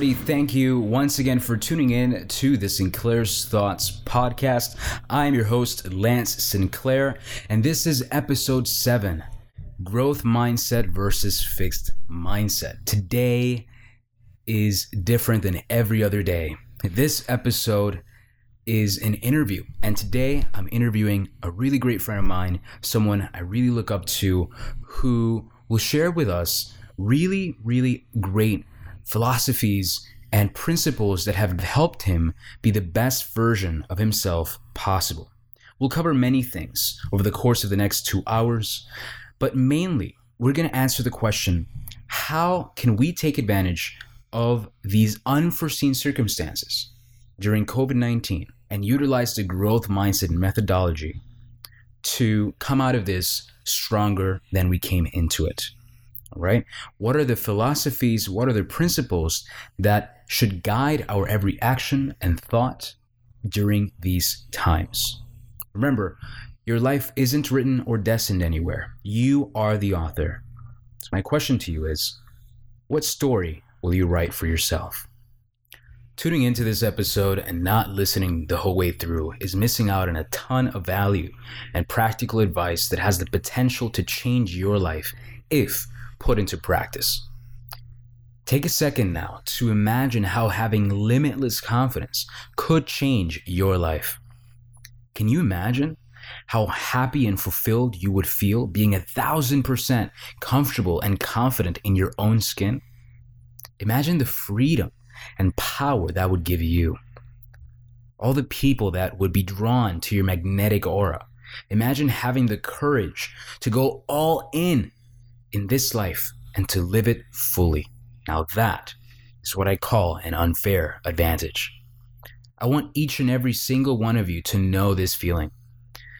everybody. Thank you once again for tuning in to the Sinclair's Thoughts podcast. I'm your host, Lance Sinclair, and this is episode seven Growth Mindset versus Fixed Mindset. Today is different than every other day. This episode is an interview, and today I'm interviewing a really great friend of mine, someone I really look up to, who will share with us really, really great philosophies and principles that have helped him be the best version of himself possible. We'll cover many things over the course of the next two hours, but mainly we're going to answer the question how can we take advantage of these unforeseen circumstances during COVID 19 and utilize the growth mindset methodology to come out of this stronger than we came into it? Right? What are the philosophies, what are the principles that should guide our every action and thought during these times? Remember, your life isn't written or destined anywhere. You are the author. So, my question to you is what story will you write for yourself? Tuning into this episode and not listening the whole way through is missing out on a ton of value and practical advice that has the potential to change your life if put into practice. Take a second now to imagine how having limitless confidence could change your life. Can you imagine how happy and fulfilled you would feel being a thousand percent comfortable and confident in your own skin? Imagine the freedom and power that would give you. All the people that would be drawn to your magnetic aura. Imagine having the courage to go all in in this life and to live it fully. Now, that is what I call an unfair advantage. I want each and every single one of you to know this feeling.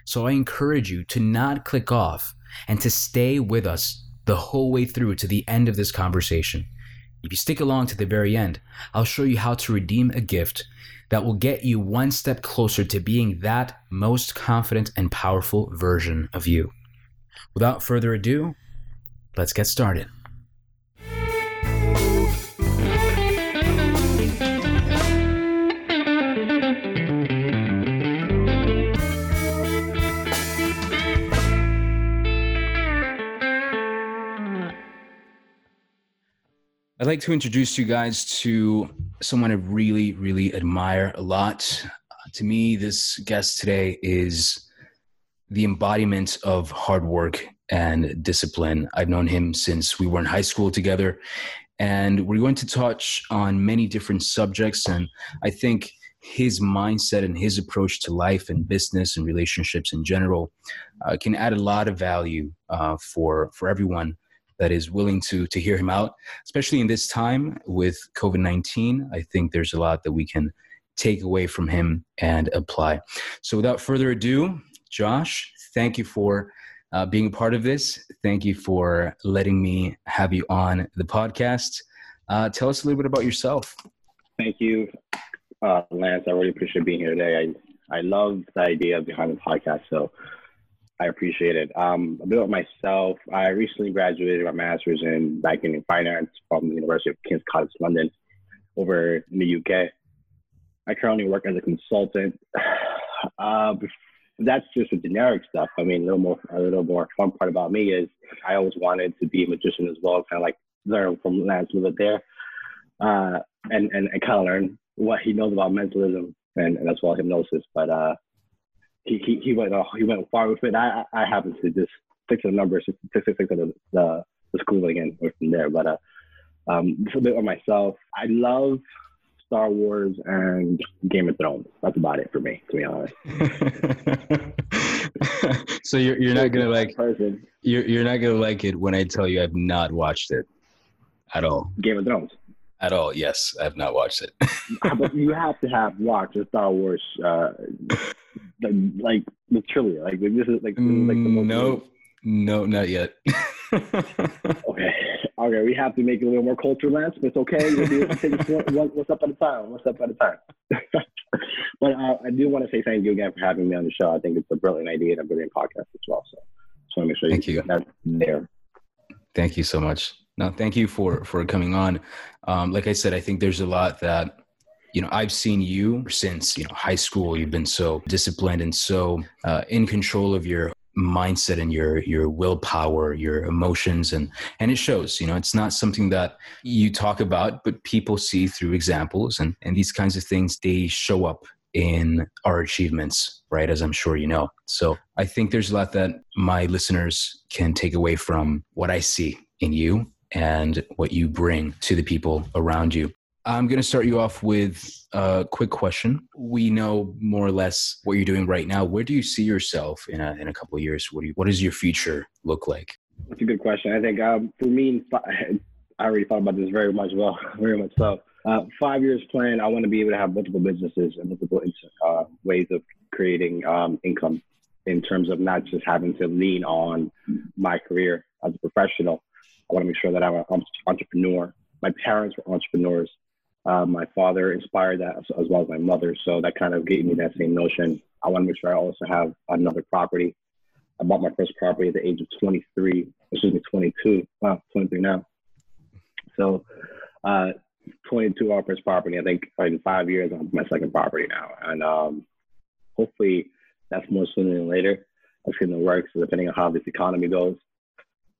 So I encourage you to not click off and to stay with us the whole way through to the end of this conversation. If you stick along to the very end, I'll show you how to redeem a gift that will get you one step closer to being that most confident and powerful version of you. Without further ado, Let's get started. I'd like to introduce you guys to someone I really, really admire a lot. Uh, to me, this guest today is the embodiment of hard work and discipline. I've known him since we were in high school together. And we're going to touch on many different subjects. And I think his mindset and his approach to life and business and relationships in general uh, can add a lot of value uh, for, for everyone that is willing to, to hear him out, especially in this time with COVID 19. I think there's a lot that we can take away from him and apply. So without further ado, Josh, thank you for uh, being a part of this. Thank you for letting me have you on the podcast. Uh, tell us a little bit about yourself. Thank you, uh, Lance. I really appreciate being here today. I, I love the idea behind the podcast, so I appreciate it. Um, a bit about myself. I recently graduated my master's in banking and finance from the University of King's College London over in the UK. I currently work as a consultant. Uh, that's just the generic stuff. I mean, a little more, a little more fun part about me is I always wanted to be a magician as well, kind of like learn from Lance bit there, uh, and and, kind of learn what he knows about mentalism and, and that's well hypnosis. But uh, he, he he went uh, he went far with it. I I happen to just stick to the numbers, just stick to the the, the schooling and from there. But uh, um, bit on myself. I love Star Wars and Game of Thrones. That's about it for me, to be honest. so you're you're not gonna like person. You're you're not gonna like it when I tell you I've not watched it at all. Game of Thrones. At all, yes, I've not watched it. but you have to have watched the Star Wars, uh, the, like the trilogy. Like this is like this is like the most. Nope, no, not yet. okay okay, we have to make it a little more culture, Lance, but it's okay. We'll be able to take it one, one step at a time, one step at a time. but uh, I do want to say thank you again for having me on the show. I think it's a brilliant idea and a brilliant podcast as well. So just want to make sure thank you, that's there. Thank you so much. No, thank you for for coming on. Um, like I said, I think there's a lot that you know i've seen you since you know high school you've been so disciplined and so uh, in control of your mindset and your your willpower your emotions and and it shows you know it's not something that you talk about but people see through examples and and these kinds of things they show up in our achievements right as i'm sure you know. So i think there's a lot that my listeners can take away from what i see in you and what you bring to the people around you I'm going to start you off with a quick question. We know more or less what you're doing right now. Where do you see yourself in a, in a couple of years? What, do you, what does your future look like? That's a good question. I think um, for me, I already thought about this very much well, very much so. Uh, five years plan, I want to be able to have multiple businesses and multiple uh, ways of creating um, income in terms of not just having to lean on my career as a professional. I want to make sure that I'm an entrepreneur. My parents were entrepreneurs. Uh, my father inspired that as, well as my mother. So that kind of gave me that same notion. I want to make sure I also have another property. I bought my first property at the age of 23, excuse me, 22. Wow, 23 now. So, uh, 22 our first property. I think in five years, I'm my second property now. And um, hopefully that's more sooner than later. That's going to work. So depending on how this economy goes.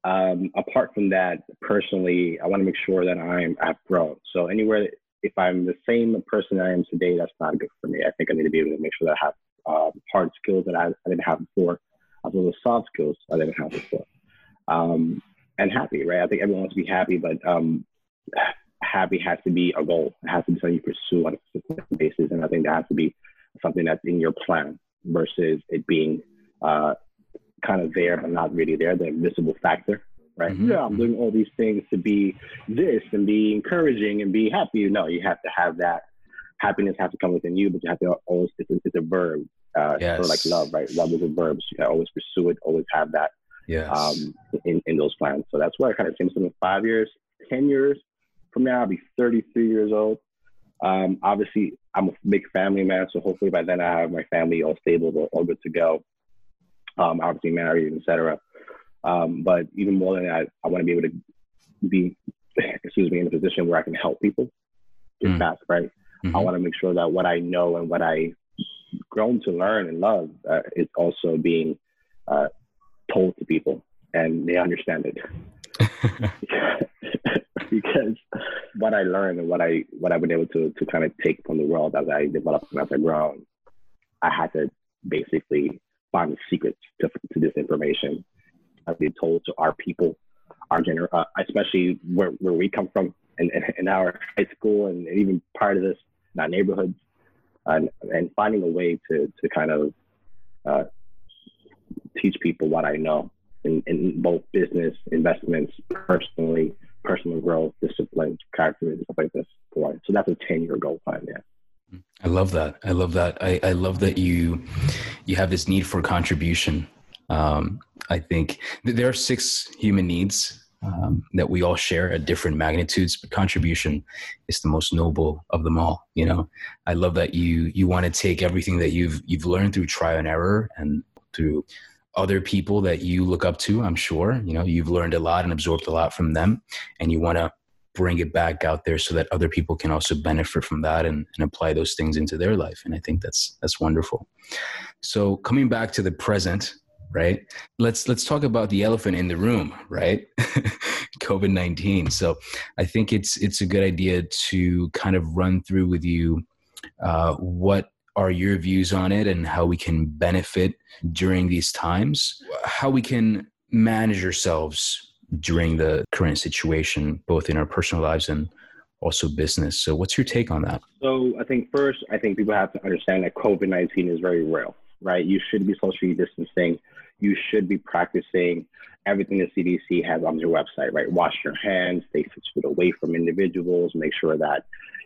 Um, apart from that, personally, I want to make sure that I'm I've grown. So anywhere if I'm the same person I am today, that's not good for me. I think I need to be able to make sure that I have uh, hard skills that I, I, didn't have before, as well as soft skills I didn't have before. Um, and happy, right? I think everyone wants to be happy, but um, happy has to be a goal. It has to be something you pursue on a consistent basis, and I think that has to be something that's in your plan versus it being uh, kind of there but not really there, the invisible factor right? Mm-hmm. Yeah, I'm doing all these things to be this and be encouraging and be happy. No, you have to have that happiness has to come within you, but you have to always it's a, it's a verb. Uh, yes. sort of like love, right? Love is a verb. So you can always pursue it, always have that yes. um, in, in those plans. So that's where I kind of see in five years, 10 years from now, I'll be 33 years old. Um, obviously, I'm a big family man, so hopefully by then I have my family all stable, all good to go. Um, obviously married, etc. Um, but even more than that, I want to be able to be, excuse me, in a position where I can help people get mm. fast, right? Mm-hmm. I want to make sure that what I know and what I've grown to learn and love uh, is also being uh, told to people and they understand it. because what I learned and what I what I've been able to to kind of take from the world as I developed and as I grow, I had to basically find the secrets to, to this information has been told to our people, our gener- uh, especially where, where we come from in, in, in our high school and even part of this in our neighborhoods, and, and finding a way to, to kind of uh, teach people what I know in, in both business, investments, personally, personal growth, discipline, character, and stuff like this. So that's a 10 year goal plan, yeah. I love that. I love that. I, I love that you you have this need for contribution um, I think there are six human needs um, that we all share at different magnitudes, but contribution is the most noble of them all. You know, I love that you you want to take everything that you've you've learned through trial and error and through other people that you look up to. I'm sure you know you've learned a lot and absorbed a lot from them, and you want to bring it back out there so that other people can also benefit from that and, and apply those things into their life. And I think that's that's wonderful. So coming back to the present, right? Let's let's talk about the elephant in the room right? Covid-19 so i think it's it's a good idea to kind of run through with you uh, what are your views on it and how we can benefit during these times? How we can manage ourselves during the current situation both in our personal lives and also business. So what's your take on that? So i think first i think people have to understand that covid-19 is very real right? You should be socially distancing you should be practicing everything the CDC has on their website, right? Wash your hands, stay six feet away from individuals, make sure that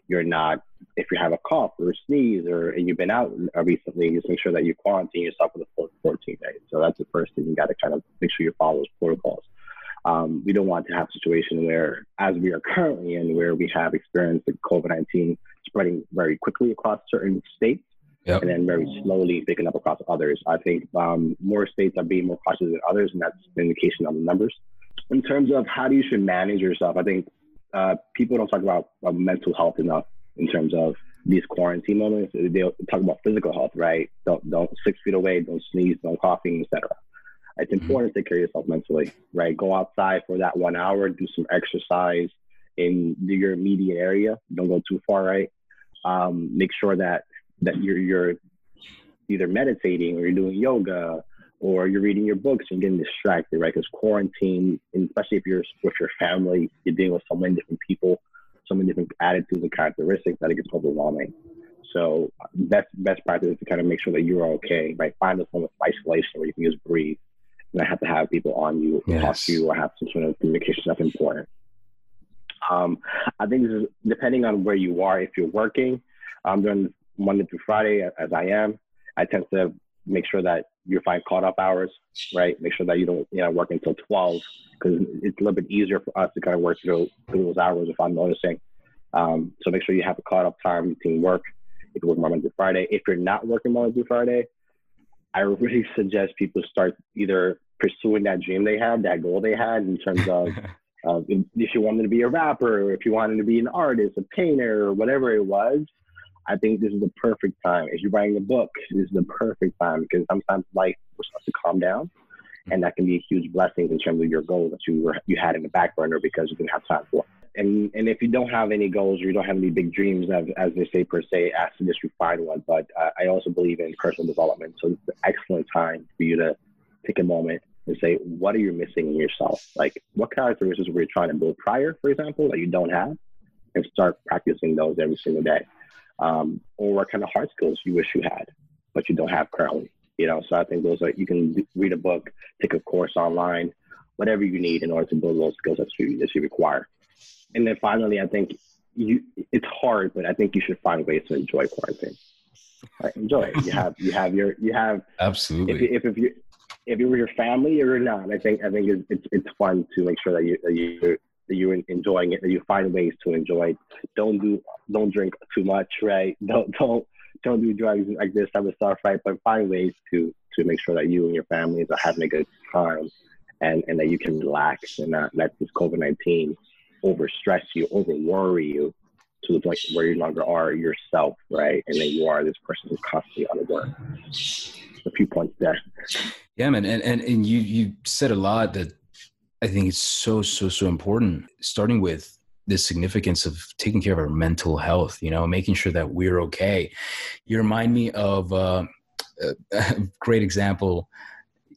you're not, if you have a cough or a sneeze or and you've been out recently, just make sure that you quarantine yourself for the full 14 days. So that's the first thing you got to kind of make sure you follow those protocols. Um, we don't want to have a situation where, as we are currently in, where we have experienced the COVID 19 spreading very quickly across certain states yep. and then very slowly picking up across others. I think um, more states are being more cautious than others, and that's an indication of the numbers. In terms of how do you should manage yourself, I think uh, people don't talk about uh, mental health enough in terms of these quarantine moments. They talk about physical health, right? Don't don't six feet away, don't sneeze, don't coughing, etc. It's mm-hmm. important to take care of yourself mentally, right? Go outside for that one hour, do some exercise in your immediate area. Don't go too far, right? Um, make sure that that you're you're either meditating or you're doing yoga or you're reading your books and getting distracted, right? Because quarantine, especially if you're with your family, you're dealing with so many different people, so many different attitudes and characteristics that it gets overwhelming. So best best practice is to kind of make sure that you're okay. Right, find a form of isolation where you can just breathe, and not have to have people on you, yes. talk to you, or have some sort of communication that's important. Um, I think this is depending on where you are. If you're working um, during Monday through Friday, as I am, I tend to make sure that you find caught up hours, right? Make sure that you don't, you know, work until 12 because it's a little bit easier for us to kind of work through, through those hours if I'm noticing. Um, so make sure you have a caught up time between work. If you work Monday through Friday, if you're not working Monday through Friday, I really suggest people start either pursuing that dream they had, that goal they had in terms of uh, if you wanted to be a rapper, or if you wanted to be an artist, a painter, or whatever it was, I think this is the perfect time. If you're writing a book, this is the perfect time because sometimes life will start to calm down, and that can be a huge blessing in terms of your goals that you were you had in the back burner because you didn't have time for. And and if you don't have any goals or you don't have any big dreams, as, as they say per se, ask to just refine one. But uh, I also believe in personal development, so it's an excellent time for you to take a moment and say, what are you missing in yourself? Like, what characteristics were you trying to build prior, for example, that you don't have, and start practicing those every single day. Um, or what kind of hard skills you wish you had, but you don't have currently. You know, so I think those are you can read a book, take a course online, whatever you need in order to build those skills that you that you require. And then finally, I think you it's hard, but I think you should find ways to enjoy quarantine. Right? Enjoy it. You have you have your you have absolutely. If, if, if you if you're with your family or not, I think I think it's it's, it's fun to make sure that you that you that you're enjoying it, that you find ways to enjoy it. Don't do don't drink too much, right? Don't don't don't do drugs like this type of stuff, right? But find ways to to make sure that you and your families are having a good time and, and that you can relax and not let this COVID nineteen overstress you, over worry you to the point where you no longer are yourself, right? And then you are this person who's constantly on work. A few points there. Yeah, man, and, and and you you said a lot that I think it's so so so important. Starting with the significance of taking care of our mental health, you know, making sure that we're okay. You remind me of uh, a great example.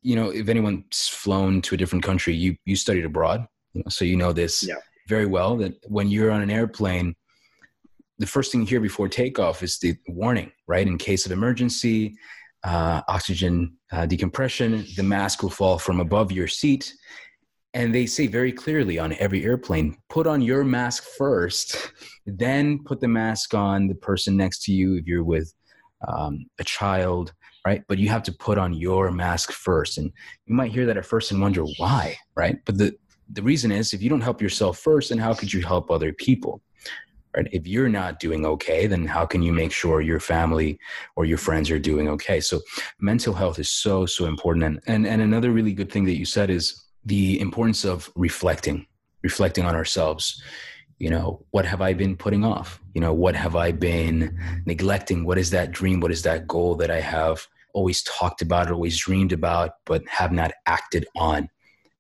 You know, if anyone's flown to a different country, you you studied abroad, you know, so you know this yeah. very well. That when you're on an airplane, the first thing you hear before takeoff is the warning, right? In case of emergency, uh, oxygen uh, decompression, the mask will fall from above your seat. And they say very clearly on every airplane put on your mask first, then put the mask on the person next to you if you're with um, a child, right? But you have to put on your mask first. And you might hear that at first and wonder why, right? But the, the reason is if you don't help yourself first, then how could you help other people? right if you're not doing okay then how can you make sure your family or your friends are doing okay so mental health is so so important and and, and another really good thing that you said is the importance of reflecting reflecting on ourselves. You know what have i been putting off? You know what have i been neglecting? What is that dream? What is that goal that i have always talked about always dreamed about but have not acted on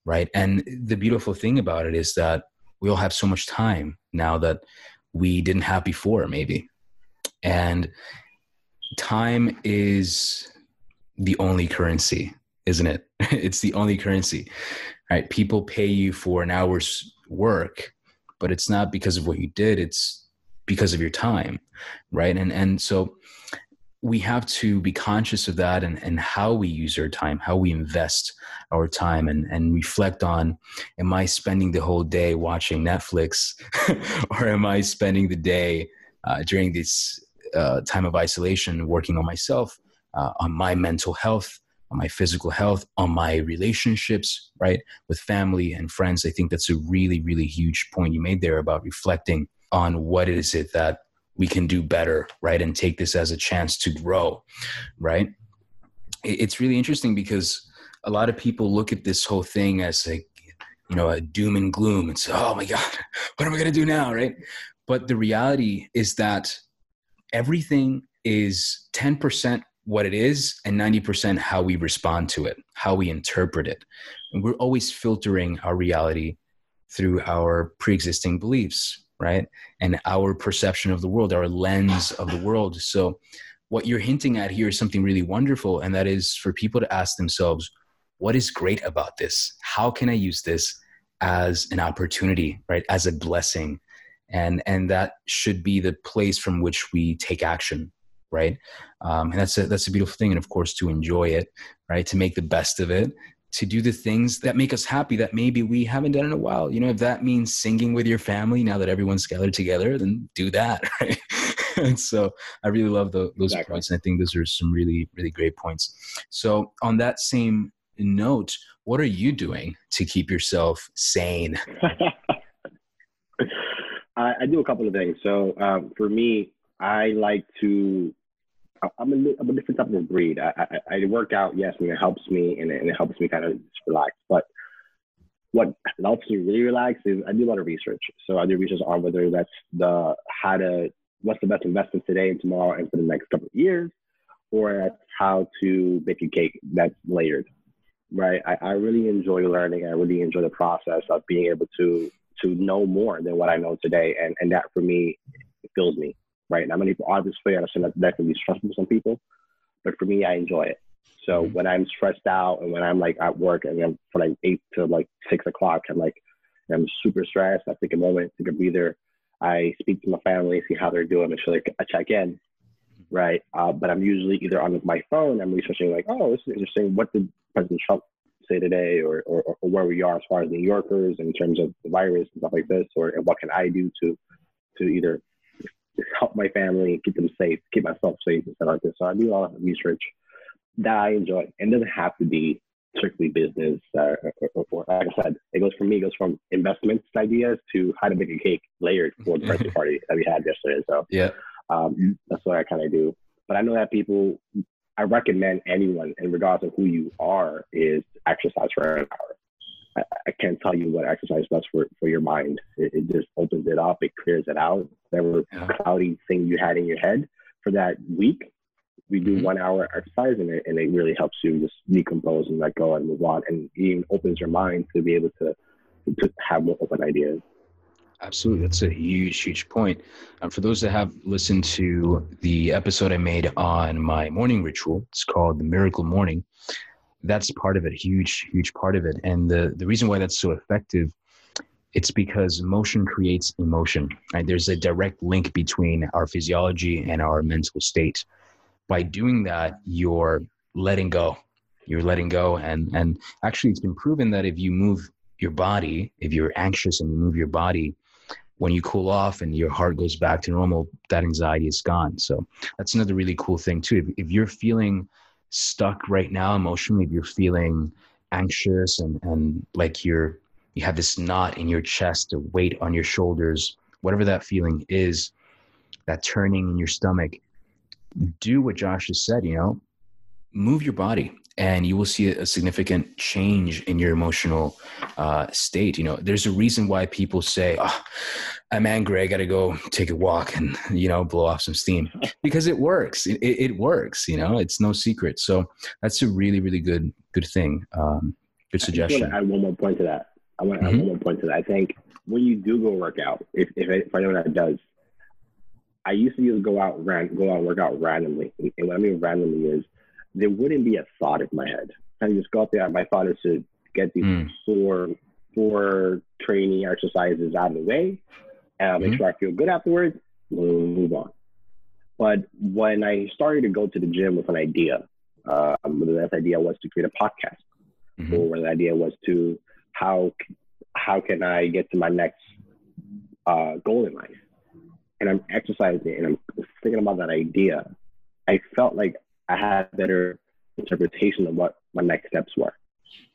right? And the beautiful thing about it is that we all have so much time now that we didn't have before, maybe. And time is the only currency, isn't it? it's the only currency, right? People pay you for an hour's work, but it's not because of what you did, it's because of your time, right? And, and so we have to be conscious of that and, and how we use our time, how we invest our time and, and reflect on am I spending the whole day watching Netflix or am I spending the day uh, during this uh, time of isolation working on myself, uh, on my mental health, on my physical health, on my relationships, right, with family and friends? I think that's a really, really huge point you made there about reflecting on what is it that we can do better, right, and take this as a chance to grow, right? It's really interesting because a lot of people look at this whole thing as like you know a doom and gloom and say oh my god what am i going to do now right but the reality is that everything is 10% what it is and 90% how we respond to it how we interpret it. And we're always filtering our reality through our pre-existing beliefs right? And our perception of the world our lens of the world. So what you're hinting at here is something really wonderful and that is for people to ask themselves what is great about this? How can i use this as an opportunity right? As a blessing. And and that should be the place from which we take action right? Um, and that's a that's a beautiful thing and of course to enjoy it right? To make the best of it to do the things that make us happy that maybe we haven't done in a while. You know if that means singing with your family now that everyone's gathered together then do that right? And so i really love the, those exactly. points and i think those are some really really great points. So on that same note what are you doing to keep yourself sane? I, I, do a couple of things. So um, for me i like to I'm a, I'm a different type of breed. I, I, I work out, yes, and it helps me and it, and it helps me kind of just relax. But what helps me really relax is I do a lot of research. So I do research on whether that's the how to what's the best investment today and tomorrow and for the next couple of years, or how to bake a cake that's layered. Right. I, I really enjoy learning. I really enjoy the process of being able to to know more than what I know today, and and that for me fills me right? Now, many people obviously I understand that that can be stressful for some people, but for me, I enjoy it. So mm-hmm. when I'm stressed out and when I'm like at work and I'm from like eight to like six o'clock, I'm like I'm super stressed. I take a moment, take a breather. I speak to my family, see how they're doing, make sure like I check in, right? Uh, but I'm usually either on my phone, I'm researching like, oh, this is interesting. What did President Trump say today, or, or, or where we are as far as New Yorkers in terms of the virus and stuff like this, or what can I do to to either help my family, keep them safe, keep myself safe, and stuff like this. So I do a lot of research that I enjoy. And it doesn't have to be strictly business uh, or, or, like I said, it goes from me, it goes from investments ideas to how to make a cake layered for the birthday party that we had yesterday. So yeah, um, that's what I kind of do. But I know that people, I recommend anyone, in regards of who you are, is exercise for an hour. I, I can't tell you what exercise does for, for your mind. It, it just opens it up, it clears it out. Whatever yeah. cloudy thing you had in your head for that week, we do mm-hmm. one hour exercise and it, and it really helps you just decompose and let go and move on. And even opens your mind to be able to, to have more open ideas. Absolutely. That's a huge, huge point. Um, for those that have listened to the episode I made on my morning ritual, it's called the Miracle Morning that's part of it huge huge part of it. And the the reason why that's so effective it's because motion creates emotion right? There's a direct link between our physiology and our mental state. By doing that you're letting go. You're letting go. And and actually it's been proven that if you move your body if you're anxious and you move your body when you cool off and your heart goes back to normal that anxiety is gone. So that's another really cool thing too. If, if you're feeling stuck right now emotionally, if you're feeling anxious and, and like you're you have this knot in your chest, a weight on your shoulders, whatever that feeling is, that turning in your stomach, do what Josh has said, you know, move your body and you will see a significant change in your emotional uh, state. You know, there's a reason why people say, oh, I'm angry. I got to go take a walk and, you know, blow off some steam because it works. It, it, works, you know, it's no secret. So that's a really, really good, good thing. Um, good suggestion. I add one more point to that. I want to mm-hmm. add one more point to that. I think when you do go work out, if, if, if I know that does, I used to just go out, ran, go out and work out randomly. And what I mean randomly is there wouldn't be a thought in my head. I just go out there. My thought is to get these mm. four four training exercises out of the way, and make mm-hmm. sure I feel good afterwards. Move on. But when I started to go to the gym with an idea, uh, whether that idea was to create a podcast, mm-hmm. or whether the idea was to how how can I get to my next uh, goal in life, and I'm exercising and I'm thinking about that idea, I felt like I had better interpretation of what my next steps were.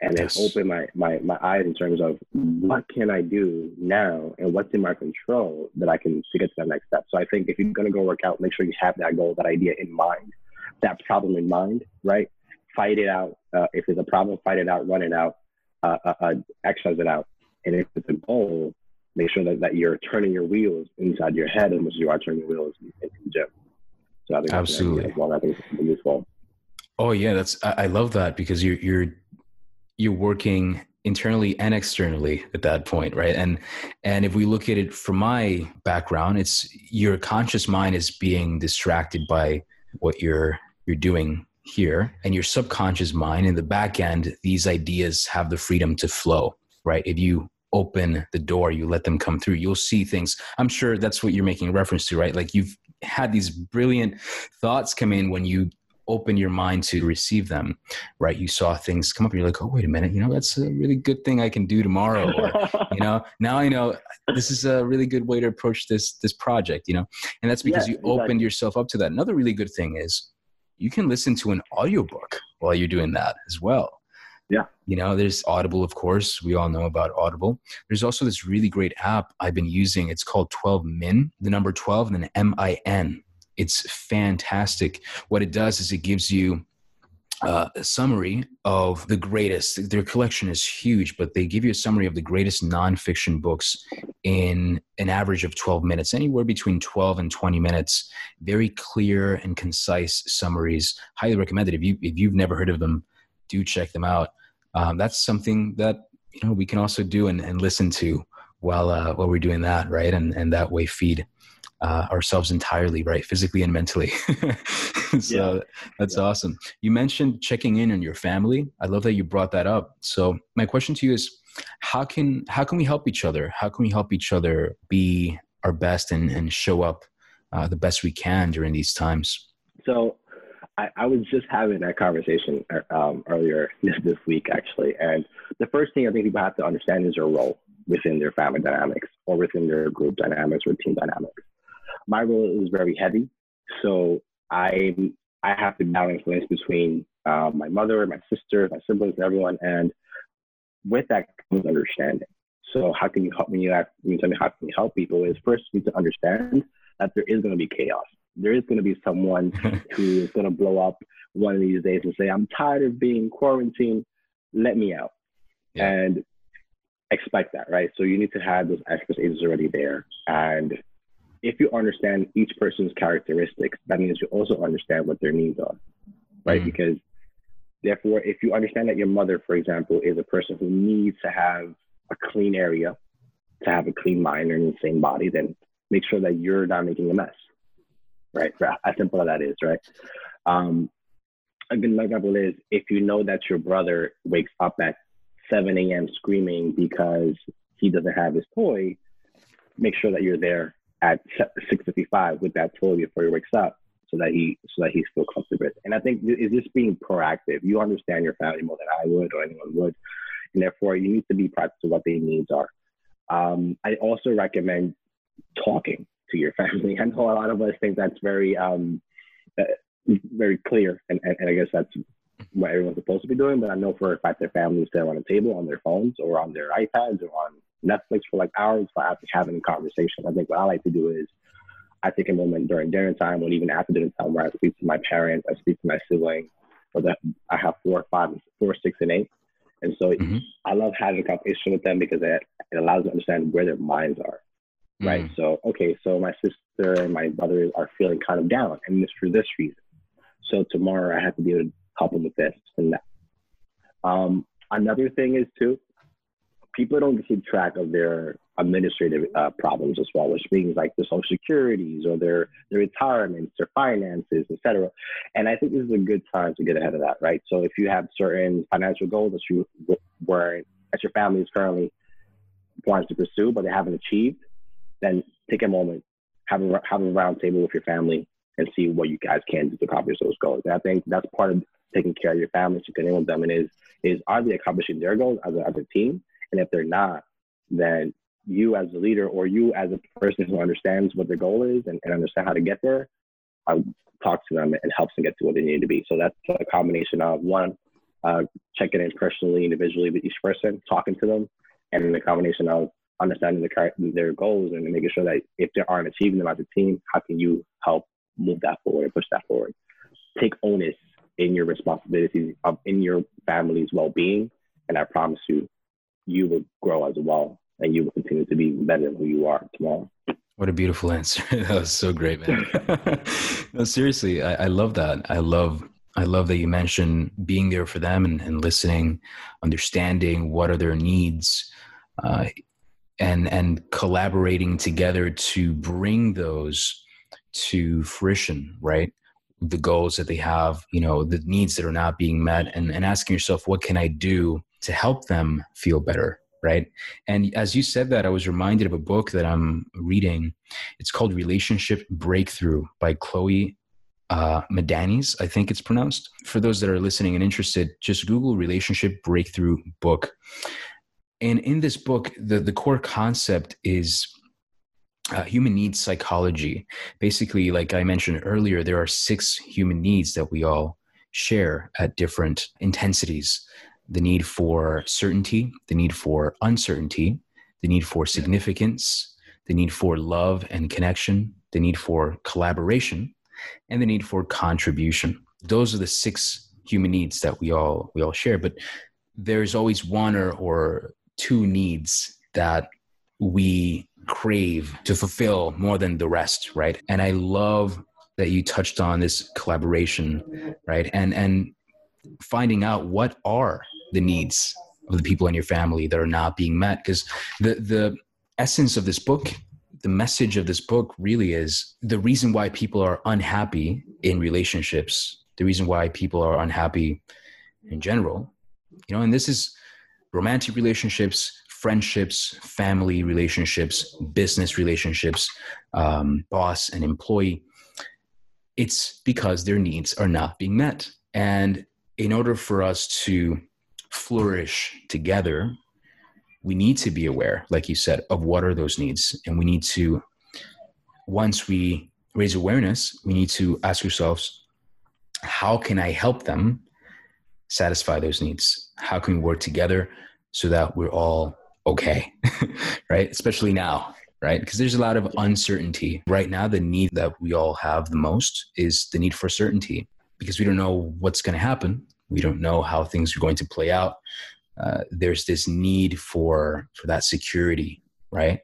And yes. it opened my, my, my eyes in terms of what can I do now and what's in my control that I can to get to that next step. So I think if you're going to go work out, make sure you have that goal, that idea in mind, that problem in mind, right? Fight it out. Uh, if there's a problem, fight it out, run it out, uh, uh, uh exercise it out. And if it's a goal, make sure that, that you're turning your wheels inside your head as much as you are turning your wheels in, in the gym. So I think absolutely. Well. I think useful. Oh yeah, that's I, I love that because you're you're you're working internally and externally at that point right and and if we look at it from my background it's your conscious mind is being distracted by what you're you're doing here and your subconscious mind in the back end these ideas have the freedom to flow right if you open the door you let them come through you'll see things i'm sure that's what you're making reference to right like you've had these brilliant thoughts come in when you open your mind to receive them right? You saw things come up and you're like oh wait a minute you know that's a really good thing i can do tomorrow or, you know now i know this is a really good way to approach this this project you know? And that's because you exactly. opened yourself up to that. Another really good thing is you can listen to an audiobook while you're doing that as well yeah. You know, there's Audible, of course. We all know about Audible. There's also this really great app I've been using. It's called 12 Min, the number 12 and then M I N. It's fantastic. What it does is it gives you uh, a summary of the greatest. Their collection is huge, but they give you a summary of the greatest nonfiction books in an average of 12 minutes, anywhere between 12 and 20 minutes. Very clear and concise summaries. Highly recommended. If you if you've never heard of them, do check them out. Um, that's something that you know we can also do and, and listen to while uh, while we're doing that, right? And and that way feed uh, ourselves entirely, right, physically and mentally. so yeah. that's yeah. awesome. You mentioned checking in on your family. I love that you brought that up. So my question to you is, how can how can we help each other? How can we help each other be our best and and show up uh, the best we can during these times? So I, I was just having that conversation um, earlier this, week, actually. And the first thing I think people have to understand is their role within their family dynamics or within their group dynamics or team dynamics my role is very heavy. So I I have to balance things between uh, my mother, my sister, my siblings, and everyone, and with that comes understanding. So how can you help me? You ask me tell me how can you help people? Is first you need to understand that there is going to be chaos. There is going to be someone who is going to blow up one of these days and say, "I'm tired of being quarantined. Let me out." Yeah. And expect that, right? So you need to have those experts agents already there, and if you understand each person's characteristics, that means you also understand what their needs are, right? Mm-hmm. Because therefore, if you understand that your mother, for example, is a person who needs to have a clean area, to have a clean mind and the same body, then make sure that you're not making a mess, right? As simple as that is, right? Um, a good example is if you know that your brother wakes up at 7 a.m. screaming because he doesn't have his toy, make sure that you're there at 6:55 with that toy before he wakes up, so that he so that he's still comfortable. And I think it's just being proactive. You understand your family more than I would or anyone would, and therefore you need to be proactive to what their needs are. Um, I also recommend talking to your family. I know a lot of us think that's very um, uh, very clear, and, and, and I guess that's what everyone's supposed to be doing. But I know for a fact their families sit on a table on their phones or on their iPads or on Netflix for like hours without having a conversation. I think what I like to do is I take a moment during dinner time or even after dinner time where I speak to my parents, I speak to my siblings, or that I have four, five, four, six, and eight. And so mm-hmm. I love having a conversation with them because it, it allows them to understand where their minds are. Right. Mm-hmm. So, okay, so my sister and my brother are feeling kind of down, and it's for this reason. So tomorrow I have to be able to help them with this and that. Um, another thing is too, people don't keep track of their administrative uh, problems as well, which means like the social securities or their their retirements, their finances, etc. And I think this is a good time to get ahead of that, right? So if you have certain financial goals that you were that your family is currently wants to pursue, but they haven't achieved, then take a moment, have a have a round table with your family, and see what you guys can do to accomplish those goals. And I think that's part of taking care of your family, connect with them, and is is are they accomplishing their goals as a, as a team? And if they're not, then you as a leader or you as a person who understands what their goal is and, and understand how to get there, I talk to them and helps them get to what they need to be. So that's a combination of one, uh, checking in personally, individually with each person, talking to them, and then the combination of understanding the, their goals and making sure that if they aren't achieving them as a team, how can you help move that forward and push that forward? Take onus in your responsibilities of in your family's well-being, and I promise you, you will grow as well and you will continue to be better than who you are tomorrow. What a beautiful answer. that was so great, man. no, seriously, I, I, love that. I love I love that you mentioned being there for them and, and listening, understanding what are their needs, uh, and and collaborating together to bring those to fruition, right? The goals that they have, you know, the needs that are not being met, and, and asking yourself, what can I do to help them feel better? Right. And as you said that, I was reminded of a book that I'm reading. It's called Relationship Breakthrough by Chloe uh, Madanes, I think it's pronounced. For those that are listening and interested, just Google Relationship Breakthrough book. And in this book, the, the core concept is uh, human needs psychology. Basically, like I mentioned earlier, there are six human needs that we all share at different intensities the need for certainty, the need for uncertainty, the need for significance, the need for love and connection, the need for collaboration, and the need for contribution. Those are the six human needs that we all we all share. But there's always one or, or two needs that we crave to fulfill more than the rest, right? And I love that you touched on this collaboration, right? And and finding out what are the needs of the people in your family that are not being met because the the essence of this book the message of this book really is the reason why people are unhappy in relationships the reason why people are unhappy in general you know and this is romantic relationships friendships, family relationships, business relationships, um, boss and employee, it's because their needs are not being met. And in order for us to flourish together, we need to be aware, like you said, of what are those needs. And we need to, once we raise awareness, we need to ask ourselves, how can I help them satisfy those needs? How can we work together so that we're all okay, right? Especially now, right? Because there's a lot of uncertainty. Right now, the need that we all have the most is the need for certainty because we don't know what's going to happen. We don't know how things are going to play out. Uh, there's this need for for that security, right?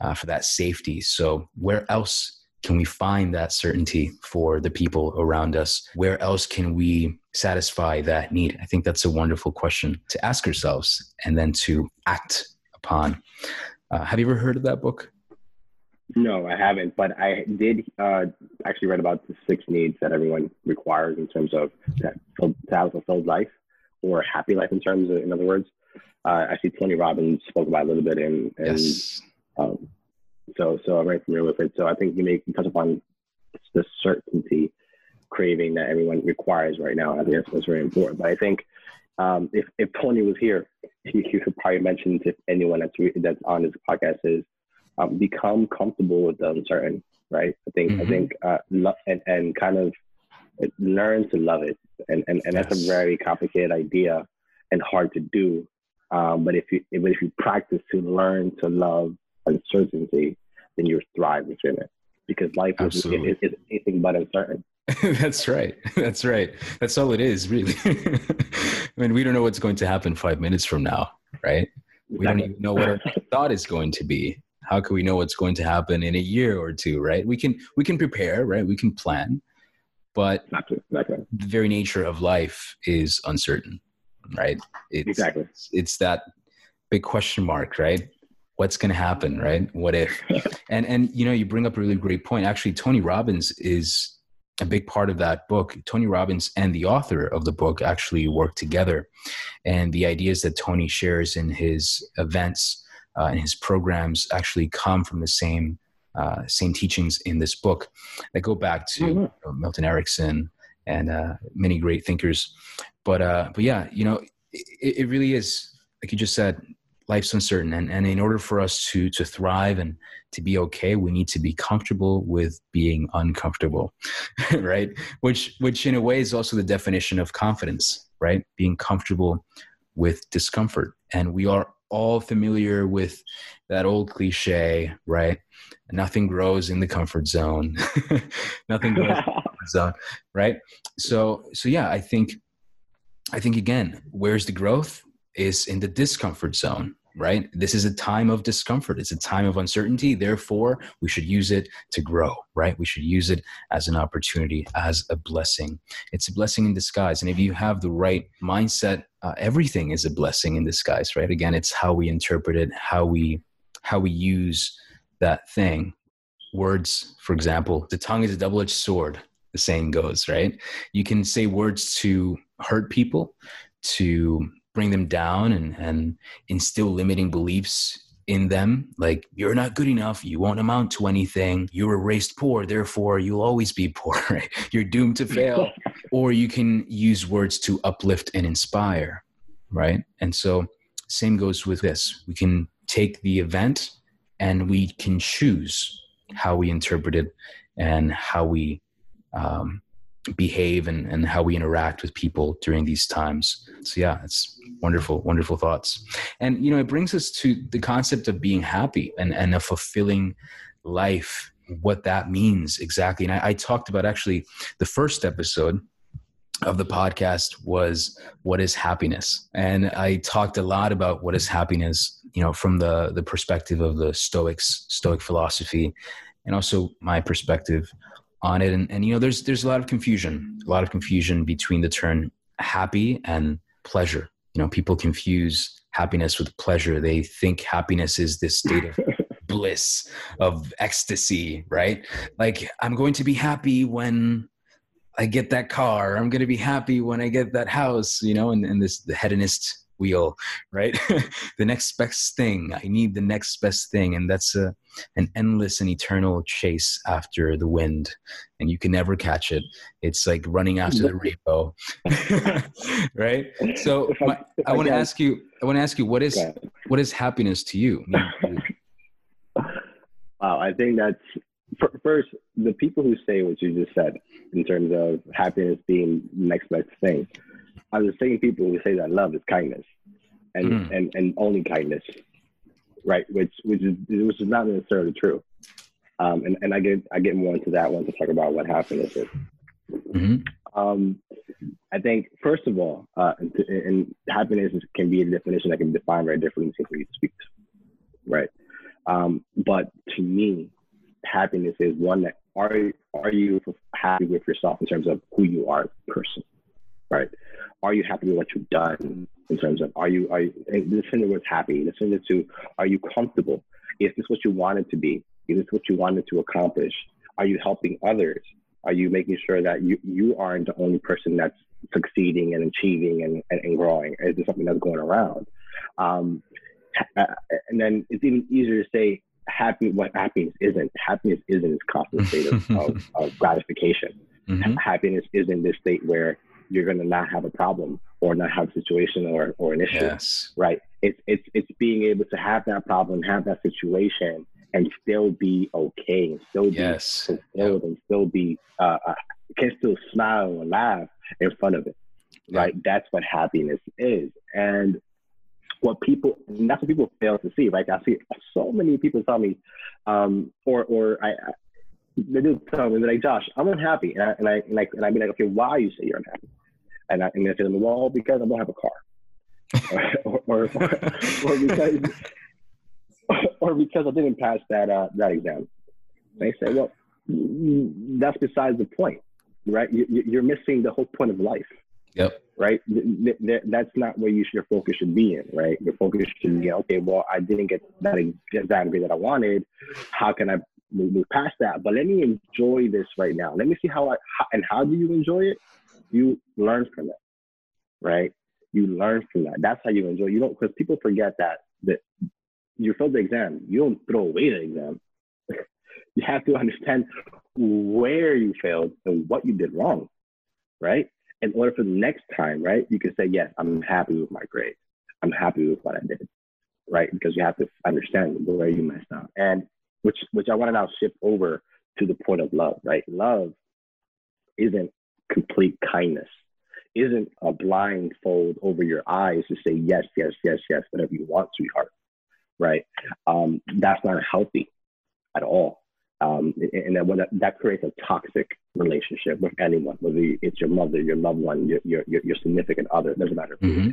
Uh, for that safety. So where else can we find that certainty for the people around us? Where else can we satisfy that need? I think that's a wonderful question to ask ourselves and then to act upon. Uh, have you ever heard of that book? No, I haven't, but I did uh, actually read about the six needs that everyone requires in terms of to, to have a fulfilled life or happy life. In terms of, in other words, uh, actually Tony Robbins spoke about a little bit and, in yes. um, so so I'm very familiar with it. So I think you may touch upon the certainty craving that everyone requires right now. I think that's, that's very important. But I think um, if, if Tony was here, he, he could probably mention to anyone that's, re- that's on his podcast is um, become comfortable with the uncertain, right? I think, mm-hmm. I think, uh, lo- and, and kind of learn to love it. And, and, and yes. that's a very complicated idea and hard to do. Um, but if you, if, if you practice to learn to love uncertainty, then you thrive within it because life is, is, is anything but uncertain. That's right. That's right. That's all it is, really. I mean, we don't know what's going to happen five minutes from now, right? We don't even know what our thought is going to be. How can we know what's going to happen in a year or two, right? We can we can prepare, right? We can plan, but exactly. Exactly. the very nature of life is uncertain, right? It's, exactly. It's, it's that big question mark, right? What's going to happen, right? What if? and and you know, you bring up a really great point. Actually, Tony Robbins is a big part of that book. Tony Robbins and the author of the book actually work together. And the ideas that Tony shares in his events uh, and his programs actually come from the same uh, same teachings in this book that go back to mm-hmm. you know, Milton Erickson and uh, many great thinkers. But uh, but yeah, you know, it, it really is like you just said life's uncertain and, and in order for us to to thrive and to be okay we need to be comfortable with being uncomfortable right? Which which in a way is also the definition of confidence right? Being comfortable with discomfort. And we are all familiar with that old cliche right? Nothing grows in the comfort zone. Nothing grows in the comfort zone right? So so yeah i think i think again where's the growth? Is in the discomfort zone right? This is a time of discomfort. It's a time of uncertainty. Therefore, we should use it to grow, right? We should use it as an opportunity, as a blessing. It's a blessing in disguise. And if you have the right mindset, uh, everything is a blessing in disguise, right? Again, it's how we interpret it, how we how we use that thing. Words, for example, the tongue is a double-edged sword. The saying goes, right? You can say words to hurt people, to bring them down and, and instill limiting beliefs in them. Like you're not good enough. You won't amount to anything. You were raised poor. Therefore you'll always be poor. You're doomed to fail. Or you can use words to uplift and inspire right? And so same goes with this. We can take the event and we can choose how we interpret it and how we um, behave and, and how we interact with people during these times. So yeah, it's wonderful, wonderful thoughts. And you know, it brings us to the concept of being happy and, and a fulfilling life, what that means exactly. And I, I talked about actually the first episode of the podcast was what is happiness and i talked a lot about what is happiness you know from the the perspective of the stoics stoic philosophy and also my perspective on it. And, and you know there's there's a lot of confusion a lot of confusion between the term happy and pleasure. You know people confuse happiness with pleasure. They think happiness is this state of bliss of ecstasy right? Like i'm going to be happy when i get that car. I'm going to be happy when i get that house you know and, and this the hedonist wheel, right? the next best thing. I need the next best thing. And that's a, an endless and eternal chase after the wind. And you can never catch it. It's like running after the rainbow, right? So my, I, want to ask you, I want to ask you, what is, what is happiness to you? wow. I think that's first the people who say what you just said in terms of happiness being the next best thing are the same people who say that love is kindness and mm. and, and only kindness, right? Which which is which is not necessarily true. Um, and, and I get I get more into that once I talk about what happiness is. Mm-hmm. Um, I think first of all, uh, and, and, happiness can be a definition that can be defined very differently for you speak to, right? Um, but to me, happiness is one that are are you happy with yourself in terms of who you are person, right? Are you happy with what you've done? in terms of are you are you listen to what's happy, listen to are you comfortable? Is this what you wanted to be? Is this what you wanted to accomplish? Are you helping others? Are you making sure that you, you aren't the only person that's succeeding and achieving and, and, and growing? Is there something that's going around? Um, uh, and then it's even easier to say happy what happiness isn't. Happiness isn't this constant state of, of, of gratification. Mm-hmm. Happiness isn't this state where you're going to not have a problem or not have a situation or, or an issue. Yes. Right. It's, it's, it's being able to have that problem, have that situation and still be okay and still be yes. fulfilled and still be, uh, uh, can still smile and laugh in front of it. Right. That's what happiness is. And what people, and that's what people fail to see. Right. I see so many people tell me, um, or, or I, I they do tell me, they're like, Josh, I'm unhappy. And I, and I, and I, and I be like, okay, why you say you're unhappy? And I, am gonna say well, because I don't have a car, or, or, or, or, because or because I didn't pass that uh, that exam. They say, well, that's besides the point, right? You, are missing the whole point of life. Yep. Right. That's not where you should, your focus should be in. Right. Your focus should be okay. Well, I didn't get that exam grade that I wanted. How can I move past that? But let me enjoy this right now. Let me see how I how, and how do you enjoy it? You learn from it, right? You learn from that. That's how you enjoy. You don't because people forget that that you failed the exam. You don't throw away the exam. you have to understand where you failed and what you did wrong, right? In order for the next time, right, you can say, yes, I'm happy with my grade. I'm happy with what I did, right? Because you have to understand where you messed up. And which which I want to now shift over to the point of love, right? Love isn't complete kindness isn't a blindfold over your eyes to say yes, yes, yes, yes, whatever you want, sweetheart. Right? Um, that's not healthy at all. Um, and that, that creates a toxic relationship with anyone, whether it's your mother, your loved one, your, your, your significant other, it doesn't matter. Mm-hmm.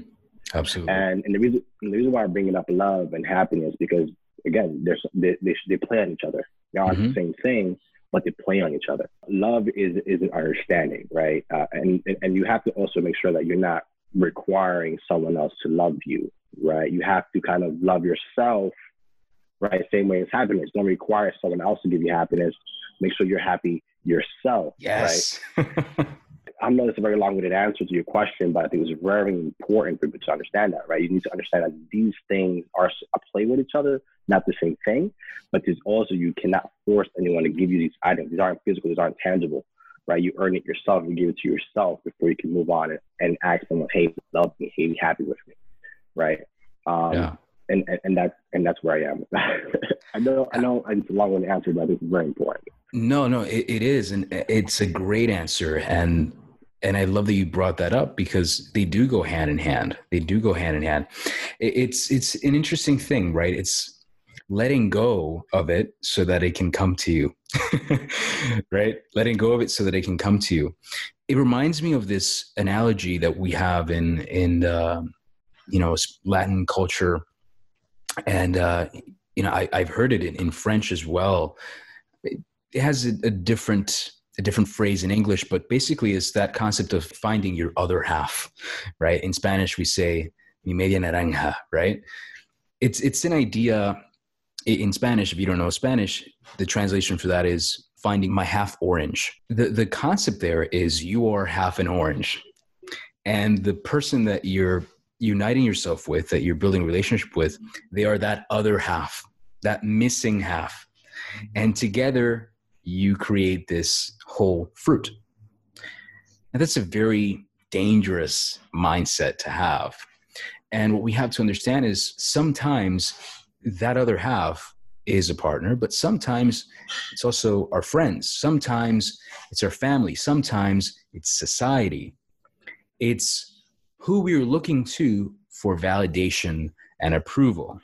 Absolutely. And, and the reason the reason why I'm bringing up love and happiness because again, they they, they play on each other. They aren't mm-hmm. the same thing, but they play on each other. Love is is an understanding, right? Uh, and and you have to also make sure that you're not requiring someone else to love you, right? You have to kind of love yourself, right? Same way as happiness. Don't require someone else to give you happiness. Make sure you're happy yourself. Yes. Right? I know it's a very long-winded answer to your question, but I think it's very important for people to understand that, right? You need to understand that these things are a play with each other, not the same thing. But there's also you cannot force anyone to give you these items. These aren't physical. These aren't tangible, right? You earn it yourself. You give it to yourself before you can move on and, and ask someone, "Hey, love me. Hey, be happy with me," right? Um, yeah. And, and, and that's and that's where I am. I know I know it's a long-winded answer, but it's very important. No, no, it, it is, and it's a great answer. And and I love that you brought that up because they do go hand in hand. They do go hand in hand. It's it's an interesting thing, right? It's letting go of it so that it can come to you, right? Letting go of it so that it can come to you. It reminds me of this analogy that we have in in uh, you know Latin culture, and uh, you know I, have heard it in, in French as well. It, it has a, a different a different phrase in English, but basically it's that concept of finding your other half, right? In Spanish, we say mi media naranja, right? It's it's an idea in Spanish. If you don't know Spanish, the translation for that is finding my half orange. The the concept there is you are half an orange, and the person that you're uniting yourself with, that you're building a relationship with, they are that other half, that missing half, and together you create this whole fruit. And that's a very dangerous mindset to have. And what we have to understand is sometimes that other half is a partner, but sometimes it's also our friends. Sometimes it's our family. Sometimes it's society. It's who we're looking to for validation and approval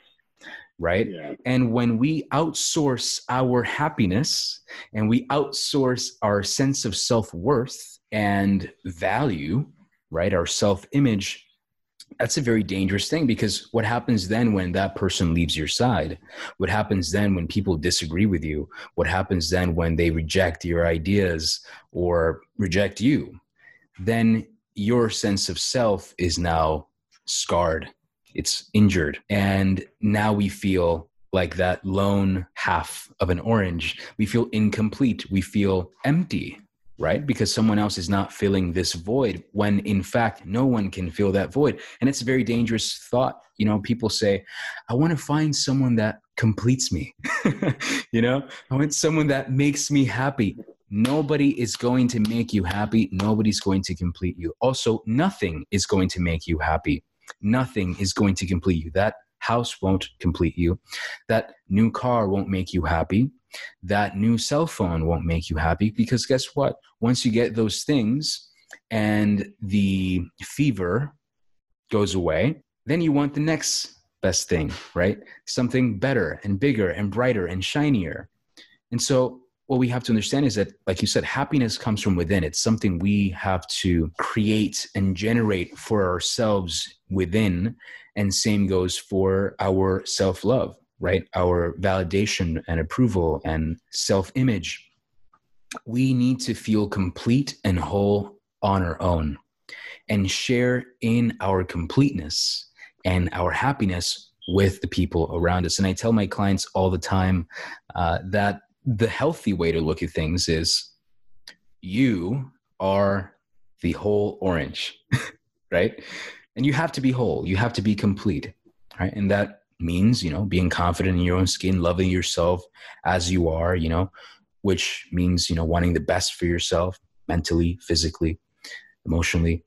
right? Yeah. And when we outsource our happiness and we outsource our sense of self worth and value, right, our self image, that's a very dangerous thing because what happens then when that person leaves your side? What happens then when people disagree with you? What happens then when they reject your ideas or reject you? Then your sense of self is now scarred it's injured. And now we feel like that lone half of an orange. We feel incomplete. We feel empty, right? Because someone else is not filling this void when in fact no one can fill that void. And it's a very dangerous thought. You know, people say, I want to find someone that completes me. you know, I want someone that makes me happy. Nobody is going to make you happy. Nobody's going to complete you. Also, nothing is going to make you happy nothing is going to complete you. That house won't complete you. That new car won't make you happy. That new cell phone won't make you happy because guess what? Once you get those things and the fever goes away, then you want the next best thing, right? Something better and bigger and brighter and shinier. And so what we have to understand is that, like you said, happiness comes from within. It's something we have to create and generate for ourselves within. And same goes for our self love, right? Our validation and approval and self image. We need to feel complete and whole on our own and share in our completeness and our happiness with the people around us. And I tell my clients all the time uh, that the healthy way to look at things is you are the whole orange, right? And you have to be whole, you have to be complete, right? And that means, you know, being confident in your own skin, loving yourself as you are, you know, which means, you know, wanting the best for yourself mentally, physically, emotionally.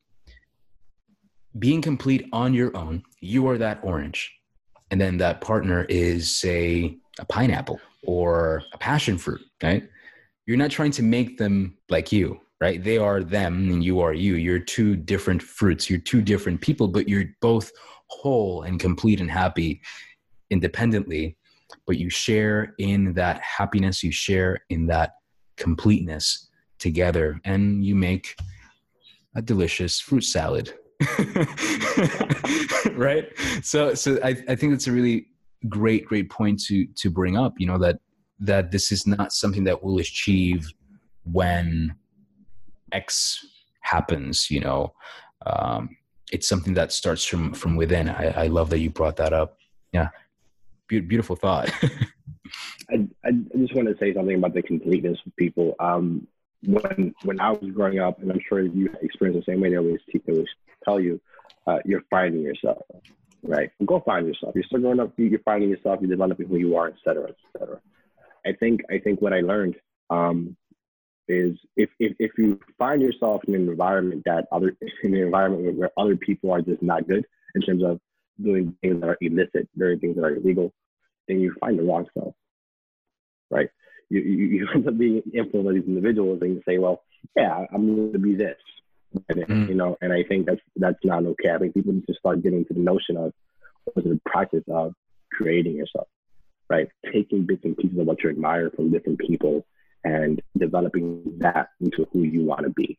Being complete on your own, you are that orange. And then that partner is, say, a pineapple or a passion fruit, right? You're not trying to make them like you, right? They are them and you are you. You're two different fruits. You're two different people, but you're both whole and complete and happy independently. But you share in that happiness, you share in that completeness together, and you make a delicious fruit salad right so so I, I think that's a really great great point to to bring up you know that that this is not something that we'll achieve when x happens you know? Um, it's something that starts from from within. I, I love that you brought that up. Yeah. Be- beautiful thought. I, I just want to say something about the completeness of people. Um, when when i was growing up and i'm sure you experienced the same way they always, they always tell you uh, you're finding yourself right. Go find yourself. You're still growing up. You're finding yourself. You're developing who you are et cetera et cetera. I think i think what i learned um, is if, if if you find yourself in an environment that other in an environment where other people are just not good in terms of doing things that are illicit, doing things that are illegal, then you find the wrong self, right? You you, you end up being influenced by these individuals, and you say, well, yeah, I'm going to be this, and, mm. you know. And I think that's that's not okay. I think people need to start getting to the notion of the practice of creating yourself, right? Taking bits and pieces of what you admire from different people and developing that into who you want to be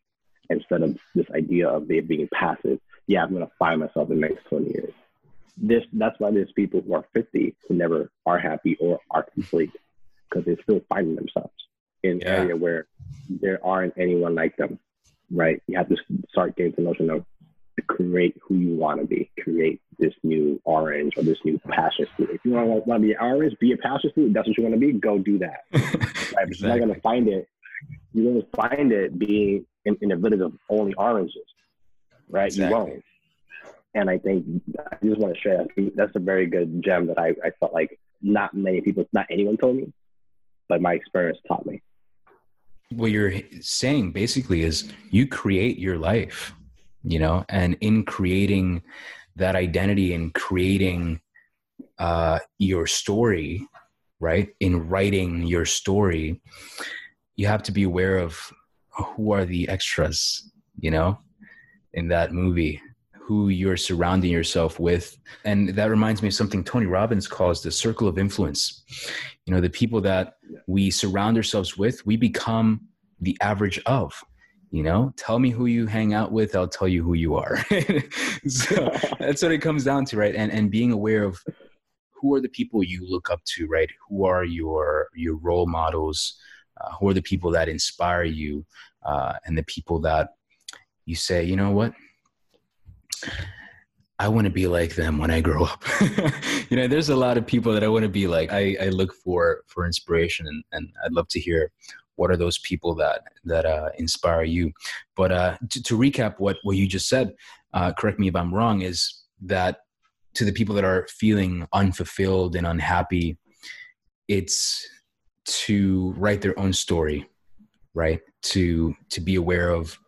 instead of this idea of being passive. Yeah, I'm going to find myself in the next 20 years. This, that's why there's people who are 50 who never are happy or are complete because they're still finding themselves in an area where there aren't anyone like them, right? You have to start getting the notion of create who you want to be, create this new orange or this new passion fruit. If you want to be an orange, be a passion fruit. That's what you want to be. Go do that. right? exactly. You're not going to find it. You're going to find it being in, in a village of only oranges, right? Exactly. You won't. And I think I just want to share that. That's a very good gem that I, I felt like not many people, not anyone told me, but my experience taught me. What you're saying basically is you create your life, you know, and in creating that identity and creating uh, your story, right? In writing your story, you have to be aware of who are the extras, you know, in that movie, who you're surrounding yourself with. And that reminds me of something Tony Robbins calls the circle of influence. You know, the people that we surround ourselves with, we become the average of you know? Tell me who you hang out with i'll tell you who you are. So that's what it comes down to right? And and being aware of who are the people you look up to right? Who are your your role models? Uh, who are the people that inspire you? Uh, and the people that you say you know what I want to be like them when I grow up. you know, there's a lot of people that I want to be like. I, I look for for inspiration, and, and I'd love to hear what are those people that that uh, inspire you but uh, to, to, recap what what you just said uh, correct me if i'm wrong is that to the people that are feeling unfulfilled and unhappy it's to write their own story right to to be aware of